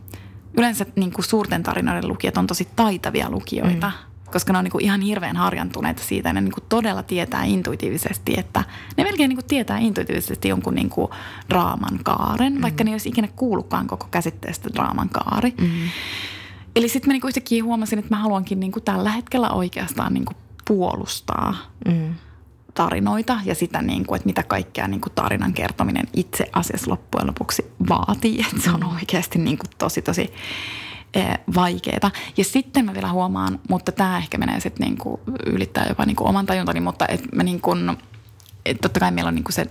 yleensä niin kuin suurten tarinoiden lukijat on tosi taitavia lukijoita. Mm koska ne on niin ihan hirveän harjantuneita siitä. Ja ne niin todella tietää intuitiivisesti, että ne melkein niin tietää intuitiivisesti jonkun niin draaman kaaren, mm-hmm. vaikka ne ei olisi ikinä kuullutkaan koko käsitteestä draaman kaari. Mm-hmm. Eli sitten mä niin yhtäkkiä huomasin, että mä haluankin niin tällä hetkellä oikeastaan niin puolustaa mm-hmm tarinoita ja sitä, niin kuin, että mitä kaikkea niin kuin tarinan kertominen itse asiassa loppujen lopuksi vaatii. Että se on mm. oikeasti niin kuin tosi, tosi Eh, vaikeaa. Ja sitten mä vielä huomaan, mutta tämä ehkä menee sitten niinku ylittää jopa niinku oman tajuntani, mutta et mä niinku, et totta kai meillä on niinku se,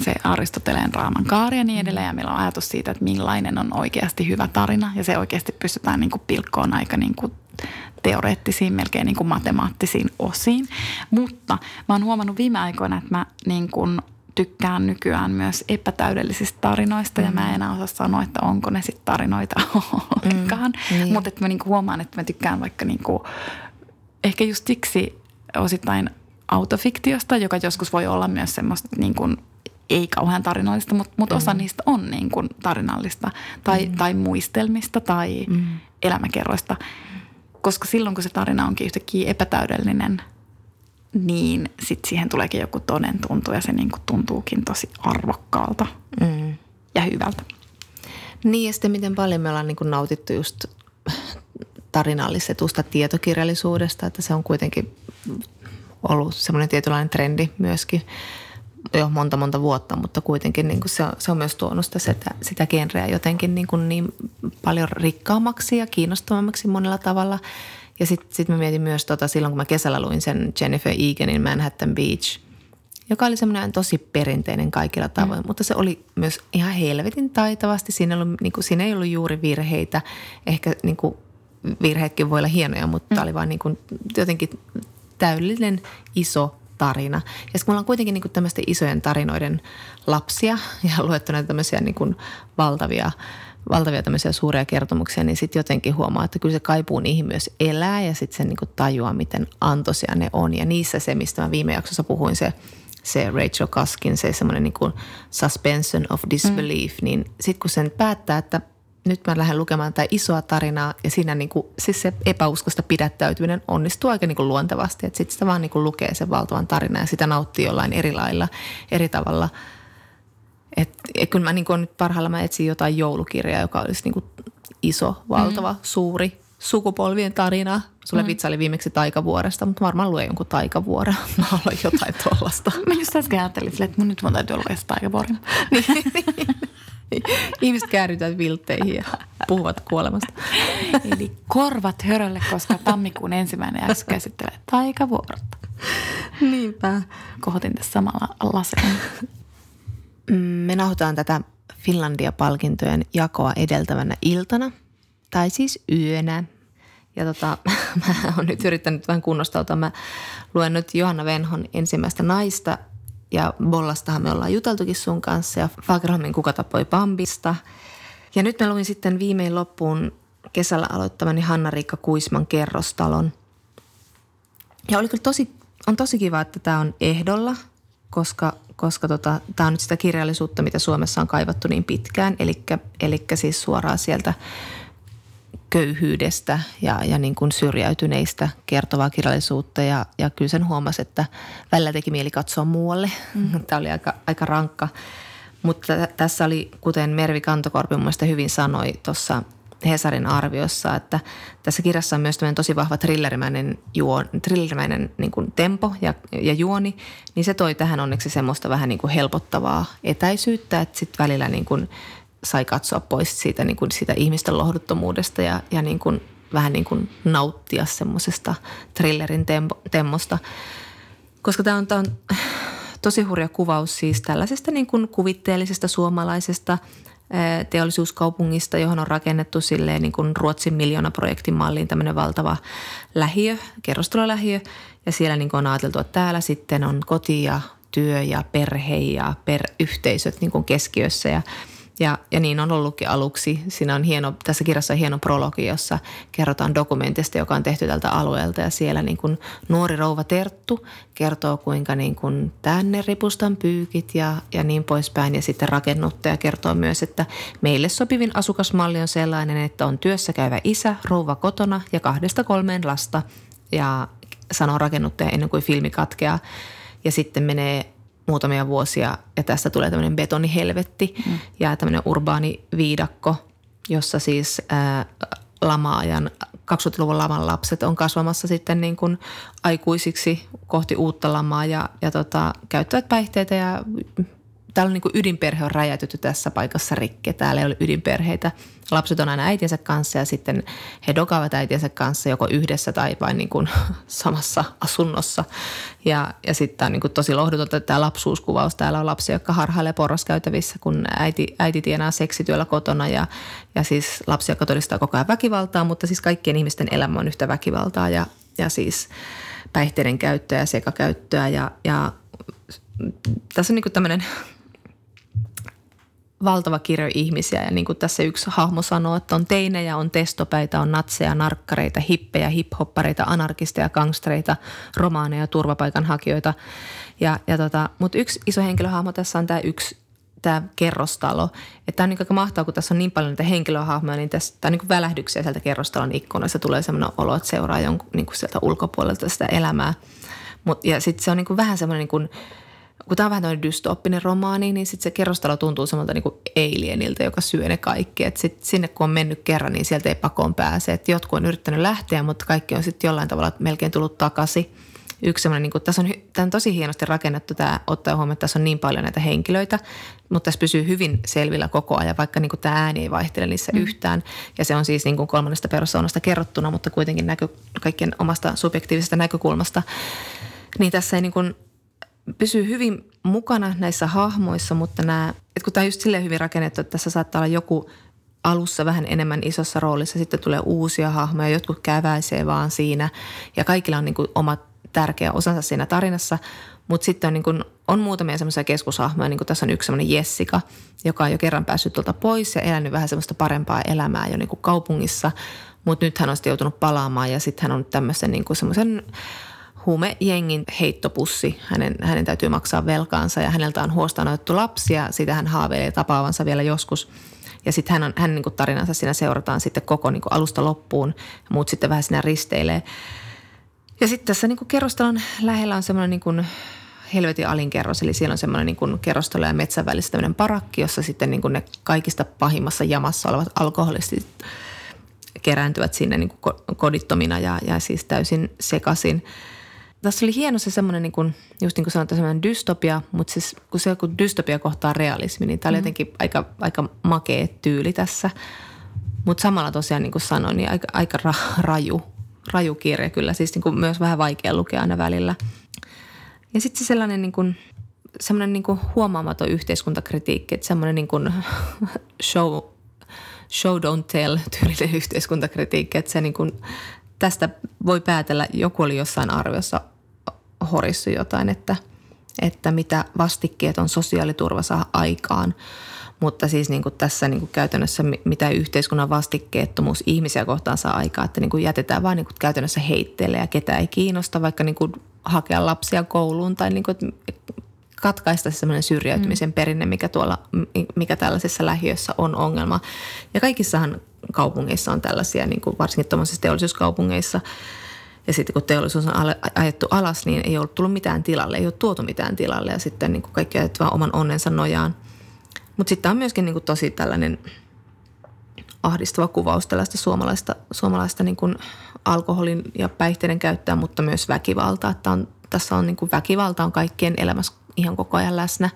se Aristoteleen raaman kaari ja niin edelleen ja meillä on ajatus siitä, että millainen on oikeasti hyvä tarina ja se oikeasti pystytään niinku pilkkoon aika niinku teoreettisiin, melkein niin kuin matemaattisiin osiin. Mutta mä oon huomannut viime aikoina, että mä niin kuin tykkään nykyään myös epätäydellisistä tarinoista mm. ja mä en enää osaa sanoa, että onko ne sitten tarinoita ollenkaan. Mm, niin. Mutta että mä niinku huomaan, että mä tykkään vaikka niinku, ehkä just siksi osittain autofiktiosta, joka joskus voi olla myös semmoista niin kuin, ei kauhean tarinallista, mutta, mutta mm. osa niistä on niin kuin tarinallista tai, mm. tai muistelmista tai mm. elämäkerroista. Koska silloin, kun se tarina onkin yhtäkkiä epätäydellinen – niin sitten siihen tuleekin joku toden tuntu ja se niinku tuntuukin tosi arvokkaalta mm. ja hyvältä. Niin ja sitten miten paljon me ollaan niinku nautittu just tarinallisetusta tietokirjallisuudesta, että se on kuitenkin ollut semmoinen tietynlainen trendi myöskin jo monta monta vuotta, mutta kuitenkin niin kuin se, on, se on myös tuonut sitä, sitä, sitä genreä jotenkin niin, kuin niin paljon rikkaammaksi ja kiinnostavammaksi monella tavalla – ja sitten sit mä mietin myös tota, silloin, kun mä kesällä luin sen Jennifer Eganin Manhattan Beach, joka oli semmoinen tosi perinteinen kaikilla tavoin, mm. mutta se oli myös ihan helvetin taitavasti. Siinä, ollut, niin kuin, siinä ei ollut juuri virheitä. Ehkä niin kuin, virheetkin voi olla hienoja, mutta mm. oli vaan niin kuin, jotenkin täydellinen iso tarina. Ja sitten mulla on kuitenkin niin kuin tämmöisten isojen tarinoiden lapsia ja luettu näitä tämmöisiä niin kuin valtavia – valtavia tämmöisiä suuria kertomuksia, niin sitten jotenkin huomaa, että kyllä se kaipuu niihin myös elää ja sitten se niin kuin tajuaa, miten antoisia ne on. Ja niissä se, mistä mä viime jaksossa puhuin, se, se Rachel Kaskin, se semmoinen niin kuin suspension of disbelief, mm. niin sitten kun sen päättää, että nyt mä lähden lukemaan tätä isoa tarinaa ja siinä niin kuin, siis se epäuskosta pidättäytyminen onnistuu aika niin kuin luontevasti. Että sitten sitä vaan niin kuin lukee sen valtavan tarinan ja sitä nauttii jollain eri lailla, eri tavalla – et, et kyllä mä niin nyt parhailla mä etsin jotain joulukirjaa, joka olisi niin iso, valtava, mm. suuri sukupolvien tarina. Sulle mm. vitsaili viimeksi taikavuoresta, mutta varmaan lue jonkun taikavuoren. Mä haluan jotain tuollaista. mä just äsken ajattelin että mun nyt mun täytyy olla edes taikavuoren. niin, niin. Ihmiset käärytään viltteihin ja puhuvat kuolemasta. Eli korvat hörölle, koska tammikuun ensimmäinen jakso käsittelee taikavuorta. Niinpä. Kohotin tässä samalla laseen. Mm, me nauhoitetaan tätä Finlandia-palkintojen jakoa edeltävänä iltana, tai siis yönä. Ja tota, mä oon nyt yrittänyt vähän kunnostautua. Mä luen nyt Johanna Venhon ensimmäistä naista ja Bollastahan me ollaan juteltukin sun kanssa ja Fagerholmin Kuka tappoi Bambista. Ja nyt mä luin sitten viimein loppuun kesällä aloittamani Hanna-Riikka Kuisman kerrostalon. Ja oli kyllä tosi, on tosi kiva, että tämä on ehdolla, koska koska tota, tämä on nyt sitä kirjallisuutta, mitä Suomessa on kaivattu niin pitkään, eli siis suoraan sieltä köyhyydestä ja, ja niin kuin syrjäytyneistä kertovaa kirjallisuutta ja, ja kyllä sen huomasi, että välillä teki mieli katsoa muualle. Mm. Tämä oli aika, aika rankka. Mutta tässä oli, kuten Mervi Kantokorpi mun hyvin sanoi tuossa Hesarin arviossa, että tässä kirjassa on myös tosi vahva thrillerimäinen, juon, thrillerimäinen niin kuin tempo ja, ja juoni, niin se toi tähän onneksi semmoista vähän niin kuin helpottavaa etäisyyttä, että sitten välillä niin kuin sai katsoa pois siitä, niin kuin siitä ihmisten lohduttomuudesta ja, ja niin kuin, vähän niin kuin nauttia semmoisesta thrillerin tempo, temmosta. Koska tämä on, on tosi hurja kuvaus siis tällaisesta niin kuin kuvitteellisesta suomalaisesta teollisuuskaupungista, johon on rakennettu silleen niin kuin Ruotsin miljoonaprojektin malliin tämmöinen valtava lähiö, kerrostalolähiö. Ja siellä niin kuin on ajateltu, että täällä sitten on koti ja työ ja perhe ja peryhteisöt niin kuin keskiössä. Ja ja, ja niin on ollutkin aluksi. Siinä on hieno, tässä kirjassa on hieno prologi, jossa kerrotaan dokumentista, joka on tehty tältä alueelta. Ja siellä niin kuin nuori rouva Terttu kertoo, kuinka niin kuin tänne ripustan pyykit ja, ja niin poispäin. Ja sitten rakennuttaja kertoo myös, että meille sopivin asukasmalli on sellainen, että on työssä käyvä isä, rouva kotona ja kahdesta kolmeen lasta. Ja sanoo rakennuttaja ennen kuin filmi katkeaa. Ja sitten menee muutamia vuosia ja tästä tulee tämmöinen betonihelvetti mm. ja tämmöinen urbaani viidakko, jossa siis ää, lama-ajan 20-luvun laman lapset on kasvamassa sitten niin kuin aikuisiksi kohti uutta lamaa ja, ja tota, käyttävät päihteitä ja täällä on niin ydinperhe on räjäytetty tässä paikassa rikki. Täällä ei ole ydinperheitä. Lapset on aina äitinsä kanssa ja sitten he dokaavat äitinsä kanssa joko yhdessä tai vain niin kuin samassa asunnossa. Ja, ja sitten on niin kuin tosi lohdutonta tämä lapsuuskuvaus. Täällä on lapsia, jotka harhailee porraskäytävissä, kun äiti, äiti tienaa seksityöllä kotona ja, ja siis lapsia, jotka todistaa koko ajan väkivaltaa, mutta siis kaikkien ihmisten elämä on yhtä väkivaltaa ja, ja siis päihteiden käyttöä ja sekakäyttöä ja, ja tässä on niin tämmöinen valtava kirjo ihmisiä ja niin kuin tässä yksi hahmo sanoo, että on teinejä, on testopäitä, on natseja, narkkareita, hippejä, hiphoppareita, anarkisteja, gangstereita, romaaneja, turvapaikanhakijoita. Ja, ja tota, mutta yksi iso henkilöhahmo tässä on tämä yksi tämä kerrostalo. Että tämä on niin aika mahtavaa, kun tässä on niin paljon niitä henkilöhahmoja, niin tässä tämä on niin välähdyksiä sieltä kerrostalon ikkunasta. Tulee sellainen olo, että seuraa jonkun niin kuin sieltä ulkopuolelta sitä elämää. Mut, ja sitten se on niin vähän semmoinen niin kun tämä on vähän tämmöinen dystooppinen romaani, niin sitten se kerrostalo tuntuu semmoilta niin alienilta, joka syö ne kaikki. Et sit sinne kun on mennyt kerran, niin sieltä ei pakoon pääse. Et jotkut on yrittänyt lähteä, mutta kaikki on sitten jollain tavalla melkein tullut takaisin. Yksi semmoinen, niin kuin, tässä on, tämä on tosi hienosti rakennettu tämä, ottaa huomioon, että tässä on niin paljon näitä henkilöitä, mutta tässä pysyy hyvin selvillä koko ajan, vaikka niin kuin tämä ääni ei vaihtele niissä mm. yhtään. Ja se on siis niin kuin kolmannesta persoonasta kerrottuna, mutta kuitenkin näky, kaikkien omasta subjektiivisesta näkökulmasta. Niin tässä ei niin kuin pysyy hyvin mukana näissä hahmoissa, mutta nämä, että kun tämä on just silleen hyvin rakennettu, että tässä saattaa olla joku alussa vähän enemmän isossa roolissa, sitten tulee uusia hahmoja, jotkut käväisee vaan siinä ja kaikilla on niin kuin oma tärkeä osansa siinä tarinassa, mutta sitten on, niin kuin, on muutamia semmoisia keskushahmoja, niin kuin tässä on yksi semmoinen Jessica, joka on jo kerran päässyt tuolta pois ja elänyt vähän semmoista parempaa elämää jo niin kuin kaupungissa, mutta nyt hän on sitten joutunut palaamaan ja sitten hän on tämmöisen niin kuin semmoisen huumejengin heittopussi. Hänen, hänen täytyy maksaa velkaansa ja häneltä on huostaan otettu lapsia. Sitä hän haaveilee tapaavansa vielä joskus. Ja sitten hän, on, hän niin tarinansa siinä seurataan sitten koko niin alusta loppuun. Muut sitten vähän siinä risteilee. Ja sitten tässä niin kerrostalon lähellä on semmoinen niin helvetin alinkerros, eli siellä on semmoinen niin kerrostalo ja metsän välissä tämmöinen parakki, jossa sitten niin ne kaikista pahimmassa jamassa olevat alkoholistit kerääntyvät sinne niin kodittomina ja, ja siis täysin sekaisin tässä oli hieno se semmoinen, niin kuin, just niin kuin sanotaan, semmoinen dystopia, mutta siis kun se kun dystopia kohtaa realismi, niin tämä oli mm. jotenkin aika, aika makea tyyli tässä. Mutta samalla tosiaan niin kuin sanoin, niin aika, aika ra, raju, raju kirja kyllä, siis niin kuin myös vähän vaikea lukea aina välillä. Ja sitten se sellainen niin kuin, semmoinen niin kuin huomaamaton yhteiskuntakritiikki, että semmoinen niin kuin show, show don't tell tyylinen yhteiskuntakritiikki, että se niin kuin tästä voi päätellä, joku oli jossain arviossa horissu jotain, että, että mitä vastikkeet on sosiaaliturva saa aikaan. Mutta siis niin kuin tässä niin kuin käytännössä mitä yhteiskunnan vastikkeettomuus ihmisiä kohtaan saa aikaa, että niin kuin jätetään vaan niin kuin käytännössä heitteelle ja ketä ei kiinnosta vaikka niin kuin hakea lapsia kouluun tai niin kuin, katkaista semmoinen syrjäytymisen mm. perinne, mikä, tuolla, mikä tällaisessa lähiössä on ongelma. Ja kaikissahan kaupungeissa on tällaisia, niin kuin varsinkin tuollaisissa teollisuuskaupungeissa. Ja sitten kun teollisuus on ajettu alas, niin ei ole tullut mitään tilalle, ei ole tuotu mitään tilalle ja sitten niin kuin kaikki ajettu vaan oman onnensa nojaan. Mutta sitten on myöskin niin kuin tosi tällainen ahdistava kuvaus tällaista suomalaista, suomalaista niin kuin alkoholin ja päihteiden käyttöä, mutta myös väkivaltaa. Että on, tässä on niin kuin väkivalta on kaikkien elämässä ihan koko ajan läsnä.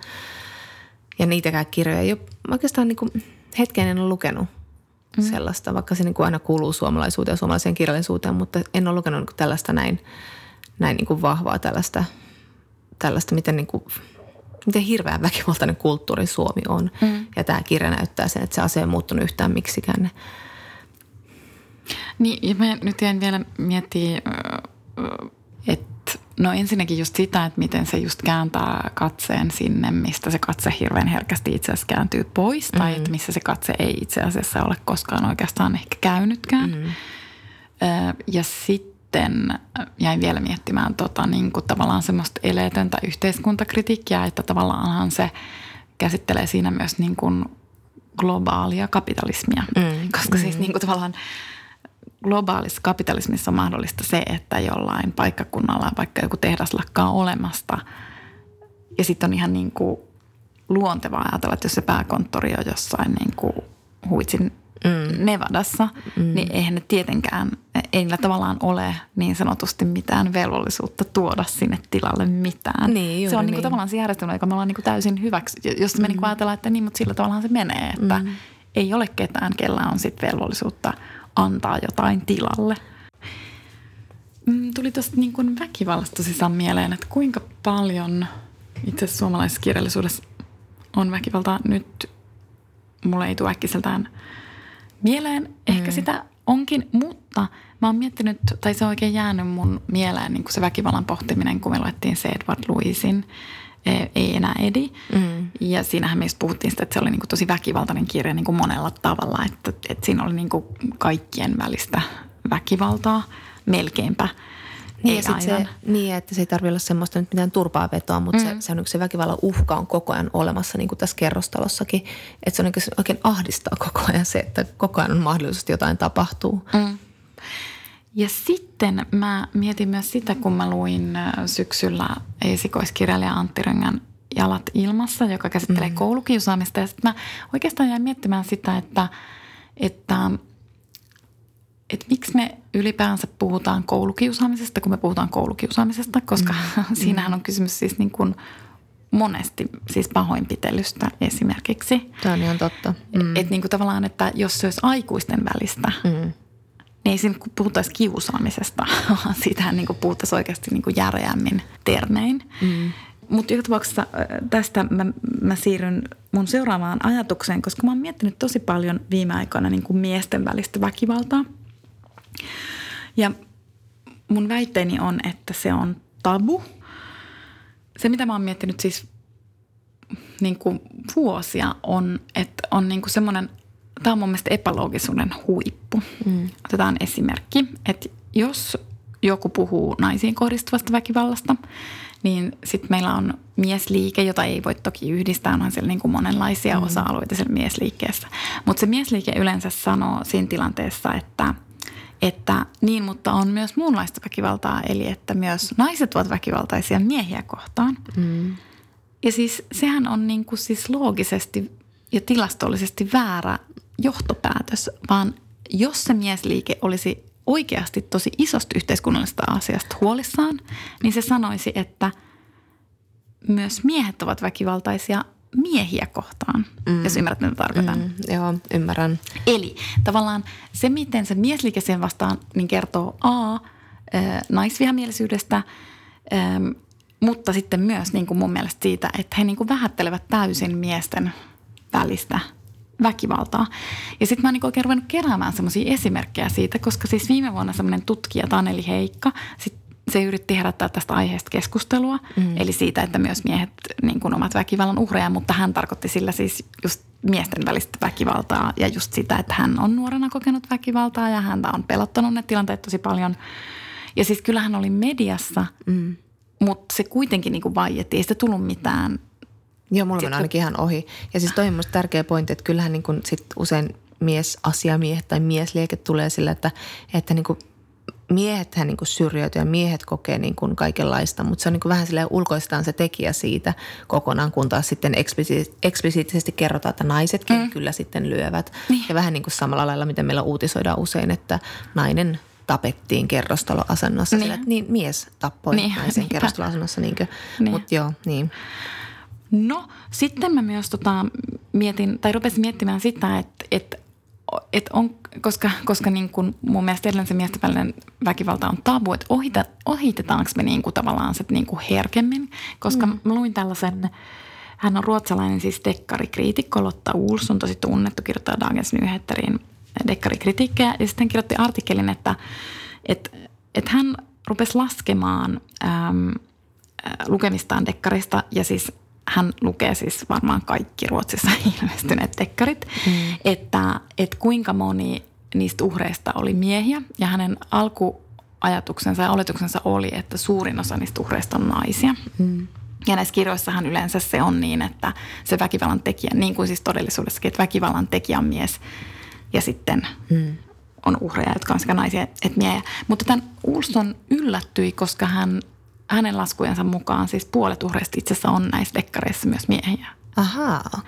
Ja niitäkään kirjoja ei ole oikeastaan niin kuin hetken en ole lukenut mm. sellaista, vaikka se niin kuin aina kuuluu suomalaisuuteen ja suomalaiseen kirjallisuuteen, mutta en ole lukenut niin tällaista näin, näin niin kuin vahvaa tällaista, tällaista miten, niin kuin, miten hirveän väkivaltainen kulttuuri Suomi on. Mm. Ja tämä kirja näyttää sen, että se asia ei muuttunut yhtään miksikään. Niin, ja mä nyt jäin vielä miettiä, että No ensinnäkin just sitä, että miten se just kääntää katseen sinne, mistä se katse hirveän herkästi itse asiassa kääntyy pois. Mm. Tai että missä se katse ei itse asiassa ole koskaan oikeastaan ehkä käynytkään. Mm. Ja sitten jäin vielä miettimään tota, niin kuin tavallaan semmoista eleetöntä yhteiskuntakritiikkiä, että tavallaanhan se käsittelee siinä myös niin kuin globaalia kapitalismia. Mm. Koska mm. siis niin kuin tavallaan – globaalissa kapitalismissa on mahdollista se, että jollain paikkakunnalla vaikka joku tehdas lakkaa olemasta. Ja sitten on ihan niin kuin luontevaa ajatella, että jos se pääkonttori on jossain niin kuin huitsin mm. Nevadassa, mm. niin eihän ne tietenkään, ei niillä tavallaan ole niin sanotusti mitään velvollisuutta tuoda sinne tilalle mitään. Niin, se on niin. Niin kuin tavallaan se järjestelmä, joka me ollaan niin kuin täysin hyväksi, jos me mm. niin kuin ajatellaan, että niin, mutta sillä tavallaan se menee, että mm. ei ole ketään, kellä on sitten velvollisuutta – antaa jotain tilalle. Mm, tuli tuosta niin kuin väkivallasta sisään mieleen, että kuinka paljon itse suomalaisessa kirjallisuudessa on väkivaltaa. Nyt mulle ei tule äkkiseltään mieleen. Ehkä mm. sitä onkin, mutta mä oon miettinyt, tai se on oikein jäänyt mun mieleen niin kuin se väkivallan pohtiminen, kun me luettiin se Edward Louisin – ei enää edi. Mm. Ja siinähän meistä puhuttiin sitä, että se oli niin kuin tosi väkivaltainen kirja niin kuin monella tavalla, että, että siinä oli niin kuin kaikkien välistä väkivaltaa melkeinpä. Niin, ei se, niin, että se ei tarvitse olla semmoista nyt mitään turpaa vetoa, mutta mm. se, se, on se väkivallan uhka on koko ajan olemassa, niin kuin tässä kerrostalossakin. Että se on oikein, oikein ahdistaa koko ajan se, että koko ajan on mahdollisesti jotain tapahtuu. Mm. Ja sitten mä mietin myös sitä, kun mä luin äh, syksyllä esikoiskirjailija Antti Röngän Jalat ilmassa, joka käsittelee mm. koulukiusaamista. Ja sitten mä oikeastaan jäin miettimään sitä, että, että, että miksi me ylipäänsä puhutaan koulukiusaamisesta, kun me puhutaan koulukiusaamisesta, koska mm. siinähän on kysymys siis niin kuin monesti siis pahoinpitelystä esimerkiksi. Tämä on ihan totta. Mm. Että niin kuin tavallaan, että jos se olisi aikuisten välistä mm – niin ei siinä puhuttaisi kiusaamisesta, vaan siitähän niin puhuttaisiin oikeasti niin kuin järeämmin termein. Mm. Mutta joka tapauksessa tästä mä, mä siirryn mun seuraavaan ajatukseen, koska mä oon miettinyt tosi paljon viime aikoina niin kuin miesten välistä väkivaltaa. Ja mun väitteeni on, että se on tabu. Se, mitä mä oon miettinyt siis niin kuin vuosia, on, että on niin kuin semmoinen – tämä on mun mielestä epäloogisuuden huippu. Mm. Otetaan esimerkki, että jos joku puhuu naisiin kohdistuvasta väkivallasta, niin sitten meillä on miesliike, jota ei voi toki yhdistää, onhan siellä niin kuin monenlaisia mm. osa-alueita siellä miesliikkeessä. Mutta se miesliike yleensä sanoo siinä tilanteessa, että, että niin, mutta on myös muunlaista väkivaltaa, eli että myös naiset ovat väkivaltaisia miehiä kohtaan. Mm. Ja siis sehän on niin kuin siis loogisesti ja tilastollisesti väärä johtopäätös, vaan jos se miesliike olisi oikeasti tosi isosta yhteiskunnallisesta asiasta huolissaan, niin se sanoisi, että myös miehet ovat väkivaltaisia miehiä kohtaan, mm. jos ymmärrät, mitä tarkoitan. Mm, joo, ymmärrän. Eli tavallaan se, miten se miesliike sen vastaan, niin kertoo A, naisvihamielisyydestä, mutta sitten myös niin kuin mun mielestä siitä, että he niin kuin vähättelevät täysin miesten välistä väkivaltaa. Ja sitten mä oon niin oikein ruvennut keräämään semmoisia esimerkkejä siitä, koska siis viime vuonna semmoinen tutkija Taneli Heikka, sit se yritti herättää tästä aiheesta keskustelua, mm. eli siitä, että myös miehet niin kuin ovat väkivallan uhreja, mutta hän tarkoitti sillä siis just miesten välistä väkivaltaa ja just sitä, että hän on nuorena kokenut väkivaltaa ja häntä on pelottanut ne tilanteet tosi paljon. Ja siis kyllähän oli mediassa mm. mutta se kuitenkin niin kuin vaiettiin, ei sitä tullut mitään. Joo, mulla on ainakin ihan ohi. Ja siis toi on musta tärkeä pointti, että kyllähän niin kuin sit usein miesasiamiehet tai mieslieke tulee sillä, että, että niin kuin miehethän niin syrjäytyy ja miehet kokee niin kuin kaikenlaista, mutta se on niin kuin vähän silleen ulkoistaan se tekijä siitä kokonaan, kun taas sitten eksplisiittisesti kerrotaan, että naisetkin mm. kyllä sitten lyövät. Niin. Ja vähän niin kuin samalla lailla, miten meillä uutisoidaan usein, että nainen tapettiin kerrostaloasennossa. Niin. Sillä, että niin, mies tappoi niin. naisen kerrostaloasennossa. Niin. Mutta joo, niin. No, sitten mä myös tota, mietin, tai rupesin miettimään sitä, että, että et on, koska, koska niin kun mun mielestä edelleen se miesten välinen väkivalta on tabu, että ohita, ohitetaanko me niin kuin tavallaan se niin kuin herkemmin, koska mm. mä luin tällaisen, hän on ruotsalainen siis dekkarikriitikko, Lotta on tosi tunnettu, kirjoittaa Dagens Nyheterin dekkarikritiikkejä ja sitten kirjoitti artikkelin, että, että, että hän rupesi laskemaan äm, lukemistaan dekkarista ja siis hän lukee siis varmaan kaikki Ruotsissa ilmestyneet tekkarit, mm. että, että kuinka moni niistä uhreista oli miehiä ja hänen alkuajatuksensa ja oletuksensa oli, että suurin osa niistä uhreista on naisia. Mm. Ja näissä kirjoissahan yleensä se on niin, että se väkivallan tekijä, niin kuin siis todellisuudessakin, että väkivallan tekijä on mies ja sitten mm. on uhreja, jotka on sekä naisia että miehiä. Mutta tämän Ulston yllättyi, koska hän hänen laskujensa mukaan siis puolet uhreista itse asiassa on näissä dekkareissa myös miehiä. Ahaa.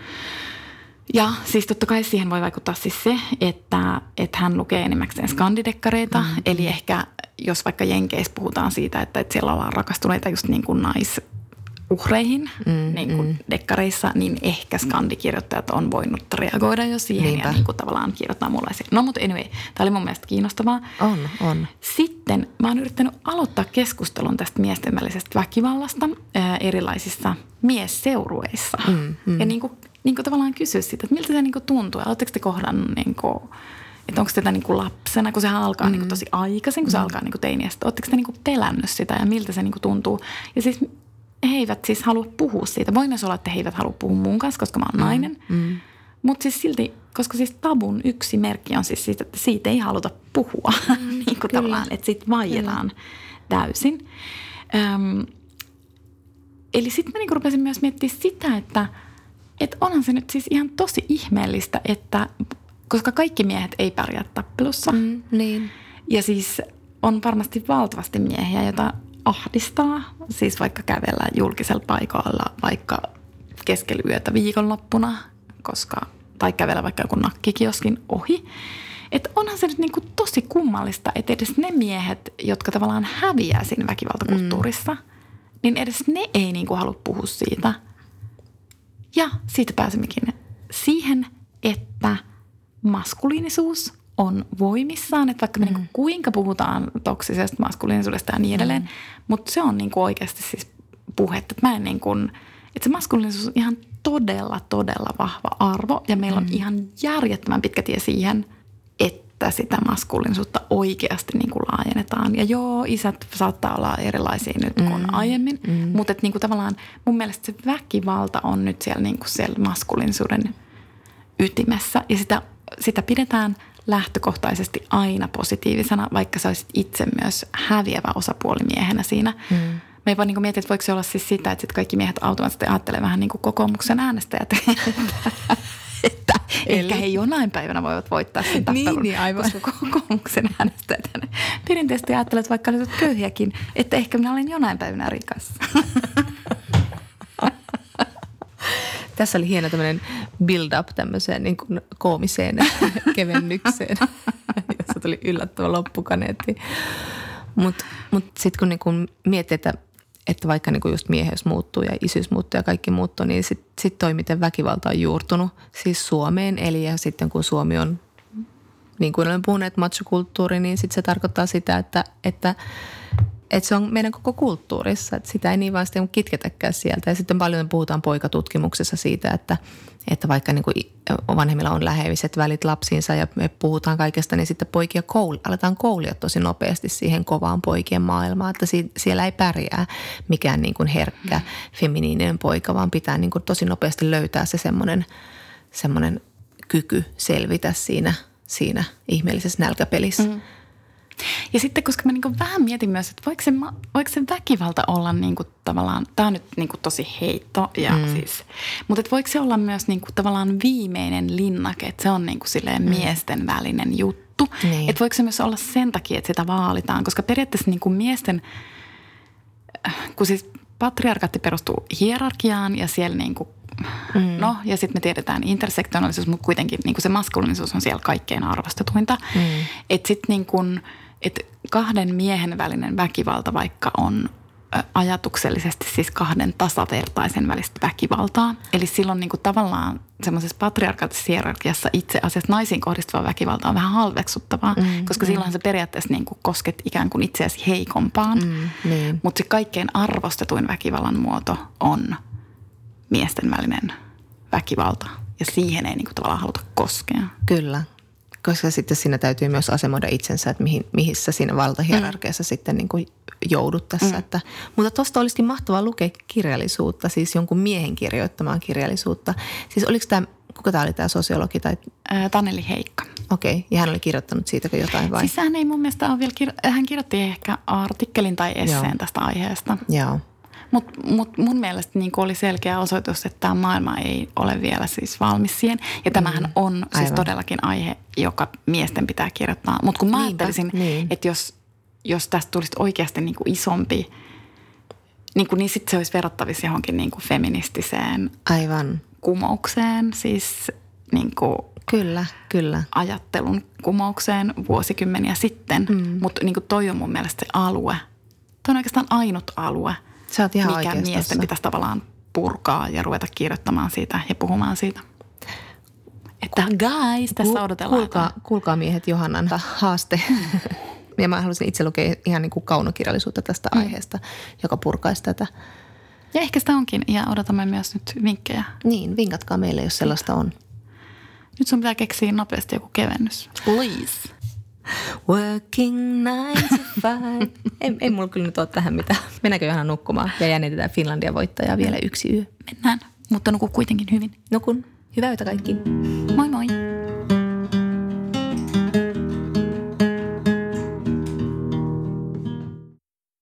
Ja siis totta kai siihen voi vaikuttaa siis se, että, että hän lukee enimmäkseen skandidekkareita. Mm. Eli ehkä jos vaikka Jenkeissä puhutaan siitä, että, että siellä ollaan rakastuneita just niin kuin nais, uhreihin mm, niin kuin mm. dekkareissa, niin ehkä skandikirjoittajat on voinut reagoida jo siihen Niinpä. ja niin kuin tavallaan kirjoittaa mulle No mutta anyway, tämä oli mun mielestä kiinnostavaa. On, on. Sitten mä oon yrittänyt aloittaa keskustelun tästä miesten välisestä väkivallasta ää, erilaisissa miesseurueissa. Mm, mm. Ja niin kuin, niin kuin tavallaan kysyä sitä, että miltä se niin kuin tuntuu. Oletteko te kohdannut niin kuin, että onko tätä niin kuin lapsena, kun se alkaa mm. niin kuin tosi aikaisin, kun se mm. alkaa niin kuin teiniästä. Oletteko te niin kuin pelännyt sitä ja miltä se niin kuin tuntuu? Ja siis he eivät siis halua puhua siitä. Voi myös olla, että he eivät halua puhua mun kanssa, koska mä oon mm, nainen. Mm. Mutta siis silti, koska siis tabun yksi merkki on siis siitä, että siitä ei haluta puhua. Mm, niin kuin tavallaan, että siitä vaietaan täysin. Öm, eli sitten mä niinku rupesin myös miettimään sitä, että et onhan se nyt siis ihan tosi ihmeellistä, että koska kaikki miehet ei pärjää tappelussa. Mm, niin. Ja siis on varmasti valtavasti miehiä, joita ahdistaa, siis vaikka kävellä julkisella paikalla vaikka keskellä yötä viikonloppuna, koska, tai kävellä vaikka joku nakkikioskin ohi. Että onhan se nyt niinku tosi kummallista, että edes ne miehet, jotka tavallaan häviää siinä väkivaltakulttuurissa, mm. niin edes ne ei niinku halua puhua siitä. Ja siitä pääsemmekin siihen, että maskuliinisuus on voimissaan, että vaikka me niinku mm. niin kuinka puhutaan toksisesta maskuliinisuudesta ja niin edelleen, mm. mutta se on niin kuin oikeasti siis puhetta. Että mä en niin kuin, että se maskuliinisuus on ihan todella, todella vahva arvo ja meillä on mm. ihan järjettömän pitkä tie siihen, että sitä maskuliinisuutta oikeasti niin kuin laajennetaan. Ja joo, isät saattaa olla erilaisia nyt kuin mm. aiemmin, mm. mutta että niin kuin tavallaan mun mielestä se väkivalta on nyt siellä, niin kuin siellä maskuliinisuuden ytimessä ja sitä, sitä pidetään – lähtökohtaisesti aina positiivisena, vaikka sä olisit itse myös häviävä osapuoli miehenä siinä. Mm. Mä jopa niin mietin, että voiko se olla siis sitä, että sit kaikki miehet automaattisesti ajattelee vähän niin kuin kokoomuksen äänestäjät. että Eli... ehkä he jonain päivänä voivat voittaa sen tappelun, niin, niin aivan. koska kokoomuksen äänestäjät perinteisesti ajattelet, vaikka olisit köyhiäkin, että ehkä minä olen jonain päivänä rikas. Tässä oli hieno tämmöinen build-up tämmöiseen niin kuin koomiseen kevennykseen, jossa tuli yllättävä loppukaneetti. Mutta mut, mut sitten kun niin miettii, että, että vaikka niin just mieheys muuttuu ja isyys muuttuu ja kaikki muuttuu, niin sitten sit toi, miten väkivalta on juurtunut siis Suomeen. Eli ja sitten kun Suomi on, niin kuin olen puhunut, machokulttuuri, niin sitten se tarkoittaa sitä, että, että – että se on meidän koko kulttuurissa, että sitä ei niin vaan sitten kitketäkään sieltä. Ja sitten paljon puhutaan poikatutkimuksessa siitä, että, että vaikka niin kuin vanhemmilla on läheiset välit lapsiinsa ja me puhutaan kaikesta, niin sitten poikia kouli, aletaan koulia tosi nopeasti siihen kovaan poikien maailmaan, että si, siellä ei pärjää mikään niin kuin herkkä feminiininen poika, vaan pitää niin kuin tosi nopeasti löytää se semmoinen, semmoinen kyky selvitä siinä, siinä ihmeellisessä nälkäpelissä. Mm. Ja sitten, koska mä niin vähän mietin myös, että voiko se, voiko se väkivalta olla niin kuin tavallaan, tämä on nyt niin kuin tosi heitto, ja mm. siis, mutta että voiko se olla myös niin kuin tavallaan viimeinen linnake, että se on niin kuin silleen mm. miesten välinen juttu. Niin. Että voiko se myös olla sen takia, että sitä vaalitaan, koska periaatteessa niin kuin miesten, kun siis patriarkatti perustuu hierarkiaan ja siellä niin kuin Mm. No, ja sitten me tiedetään intersektionaalisuus, mutta kuitenkin niin se maskuliinisuus on siellä kaikkein arvostetuinta. Mm. Että sitten niin kun, et kahden miehen välinen väkivalta vaikka on ajatuksellisesti siis kahden tasavertaisen välistä väkivaltaa. Eli silloin niin kuin tavallaan semmoisessa patriarkaattisessa hierarkiassa itse asiassa naisiin kohdistuva väkivalta on vähän halveksuttavaa, mm, koska mm. silloin se periaatteessa niin kuin kosket ikään kuin itseäsi heikompaan. Mm, niin. Mutta se kaikkein arvostetuin väkivallan muoto on miesten välinen väkivalta ja siihen ei niin kuin tavallaan haluta koskea. Kyllä, koska sitten siinä täytyy myös asemoida itsensä, että mihin, mihissä siinä valtahierarkiassa mm. sitten niin kuin joudut tässä. Mm. Että, mutta tuosta olisikin mahtavaa lukea kirjallisuutta, siis jonkun miehen kirjoittamaan kirjallisuutta. Siis oliko tämä, kuka tämä oli tämä sosiologi? Tai... Ää, Taneli Heikka. Okei, okay. ja hän oli kirjoittanut siitä jotain vai? Siis hän ei mun mielestä ole vielä, kir- hän kirjoitti ehkä artikkelin tai esseen Joo. tästä aiheesta. Joo. Mutta mut mun mielestä niin oli selkeä osoitus, että tämä maailma ei ole vielä siis valmis siihen. Ja tämähän mm, on siis aivan. siis todellakin aihe, joka miesten pitää kirjoittaa. Mutta kun mä Niinpä, ajattelisin, niin. että jos, jos tästä tulisi oikeasti niin kuin isompi, niin, kuin, niin sitten se olisi verrattavissa johonkin niin kuin feministiseen aivan. kumoukseen. Siis niin kuin Kyllä, kyllä. ajattelun kumoukseen vuosikymmeniä sitten. Mm. Mutta niin toi on mun mielestä se alue. Tuo on oikeastaan ainut alue, Sä oot ihan mikä miesten pitäisi tavallaan purkaa ja ruveta kirjoittamaan siitä ja puhumaan siitä. Että guys, tässä odotellaan. Kuulkaa, kuulkaa miehet Johannan haaste. ja mä haluaisin itse lukea ihan niin kuin kaunokirjallisuutta tästä mm. aiheesta, joka purkaisi tätä. Ja ehkä sitä onkin ja odotamme myös nyt vinkkejä. Niin, vinkatkaa meille, jos sellaista on. Nyt sun pitää keksiä nopeasti joku kevennys. Please. Working nine to five. ei, ei mulla kyllä nyt ole tähän mitään. Mennäänkö ihan nukkumaan ja jännitetään Finlandia voittajaa vielä yksi yö? Mennään, mutta nuku kuitenkin hyvin. Nukun. Hyvää yötä kaikki.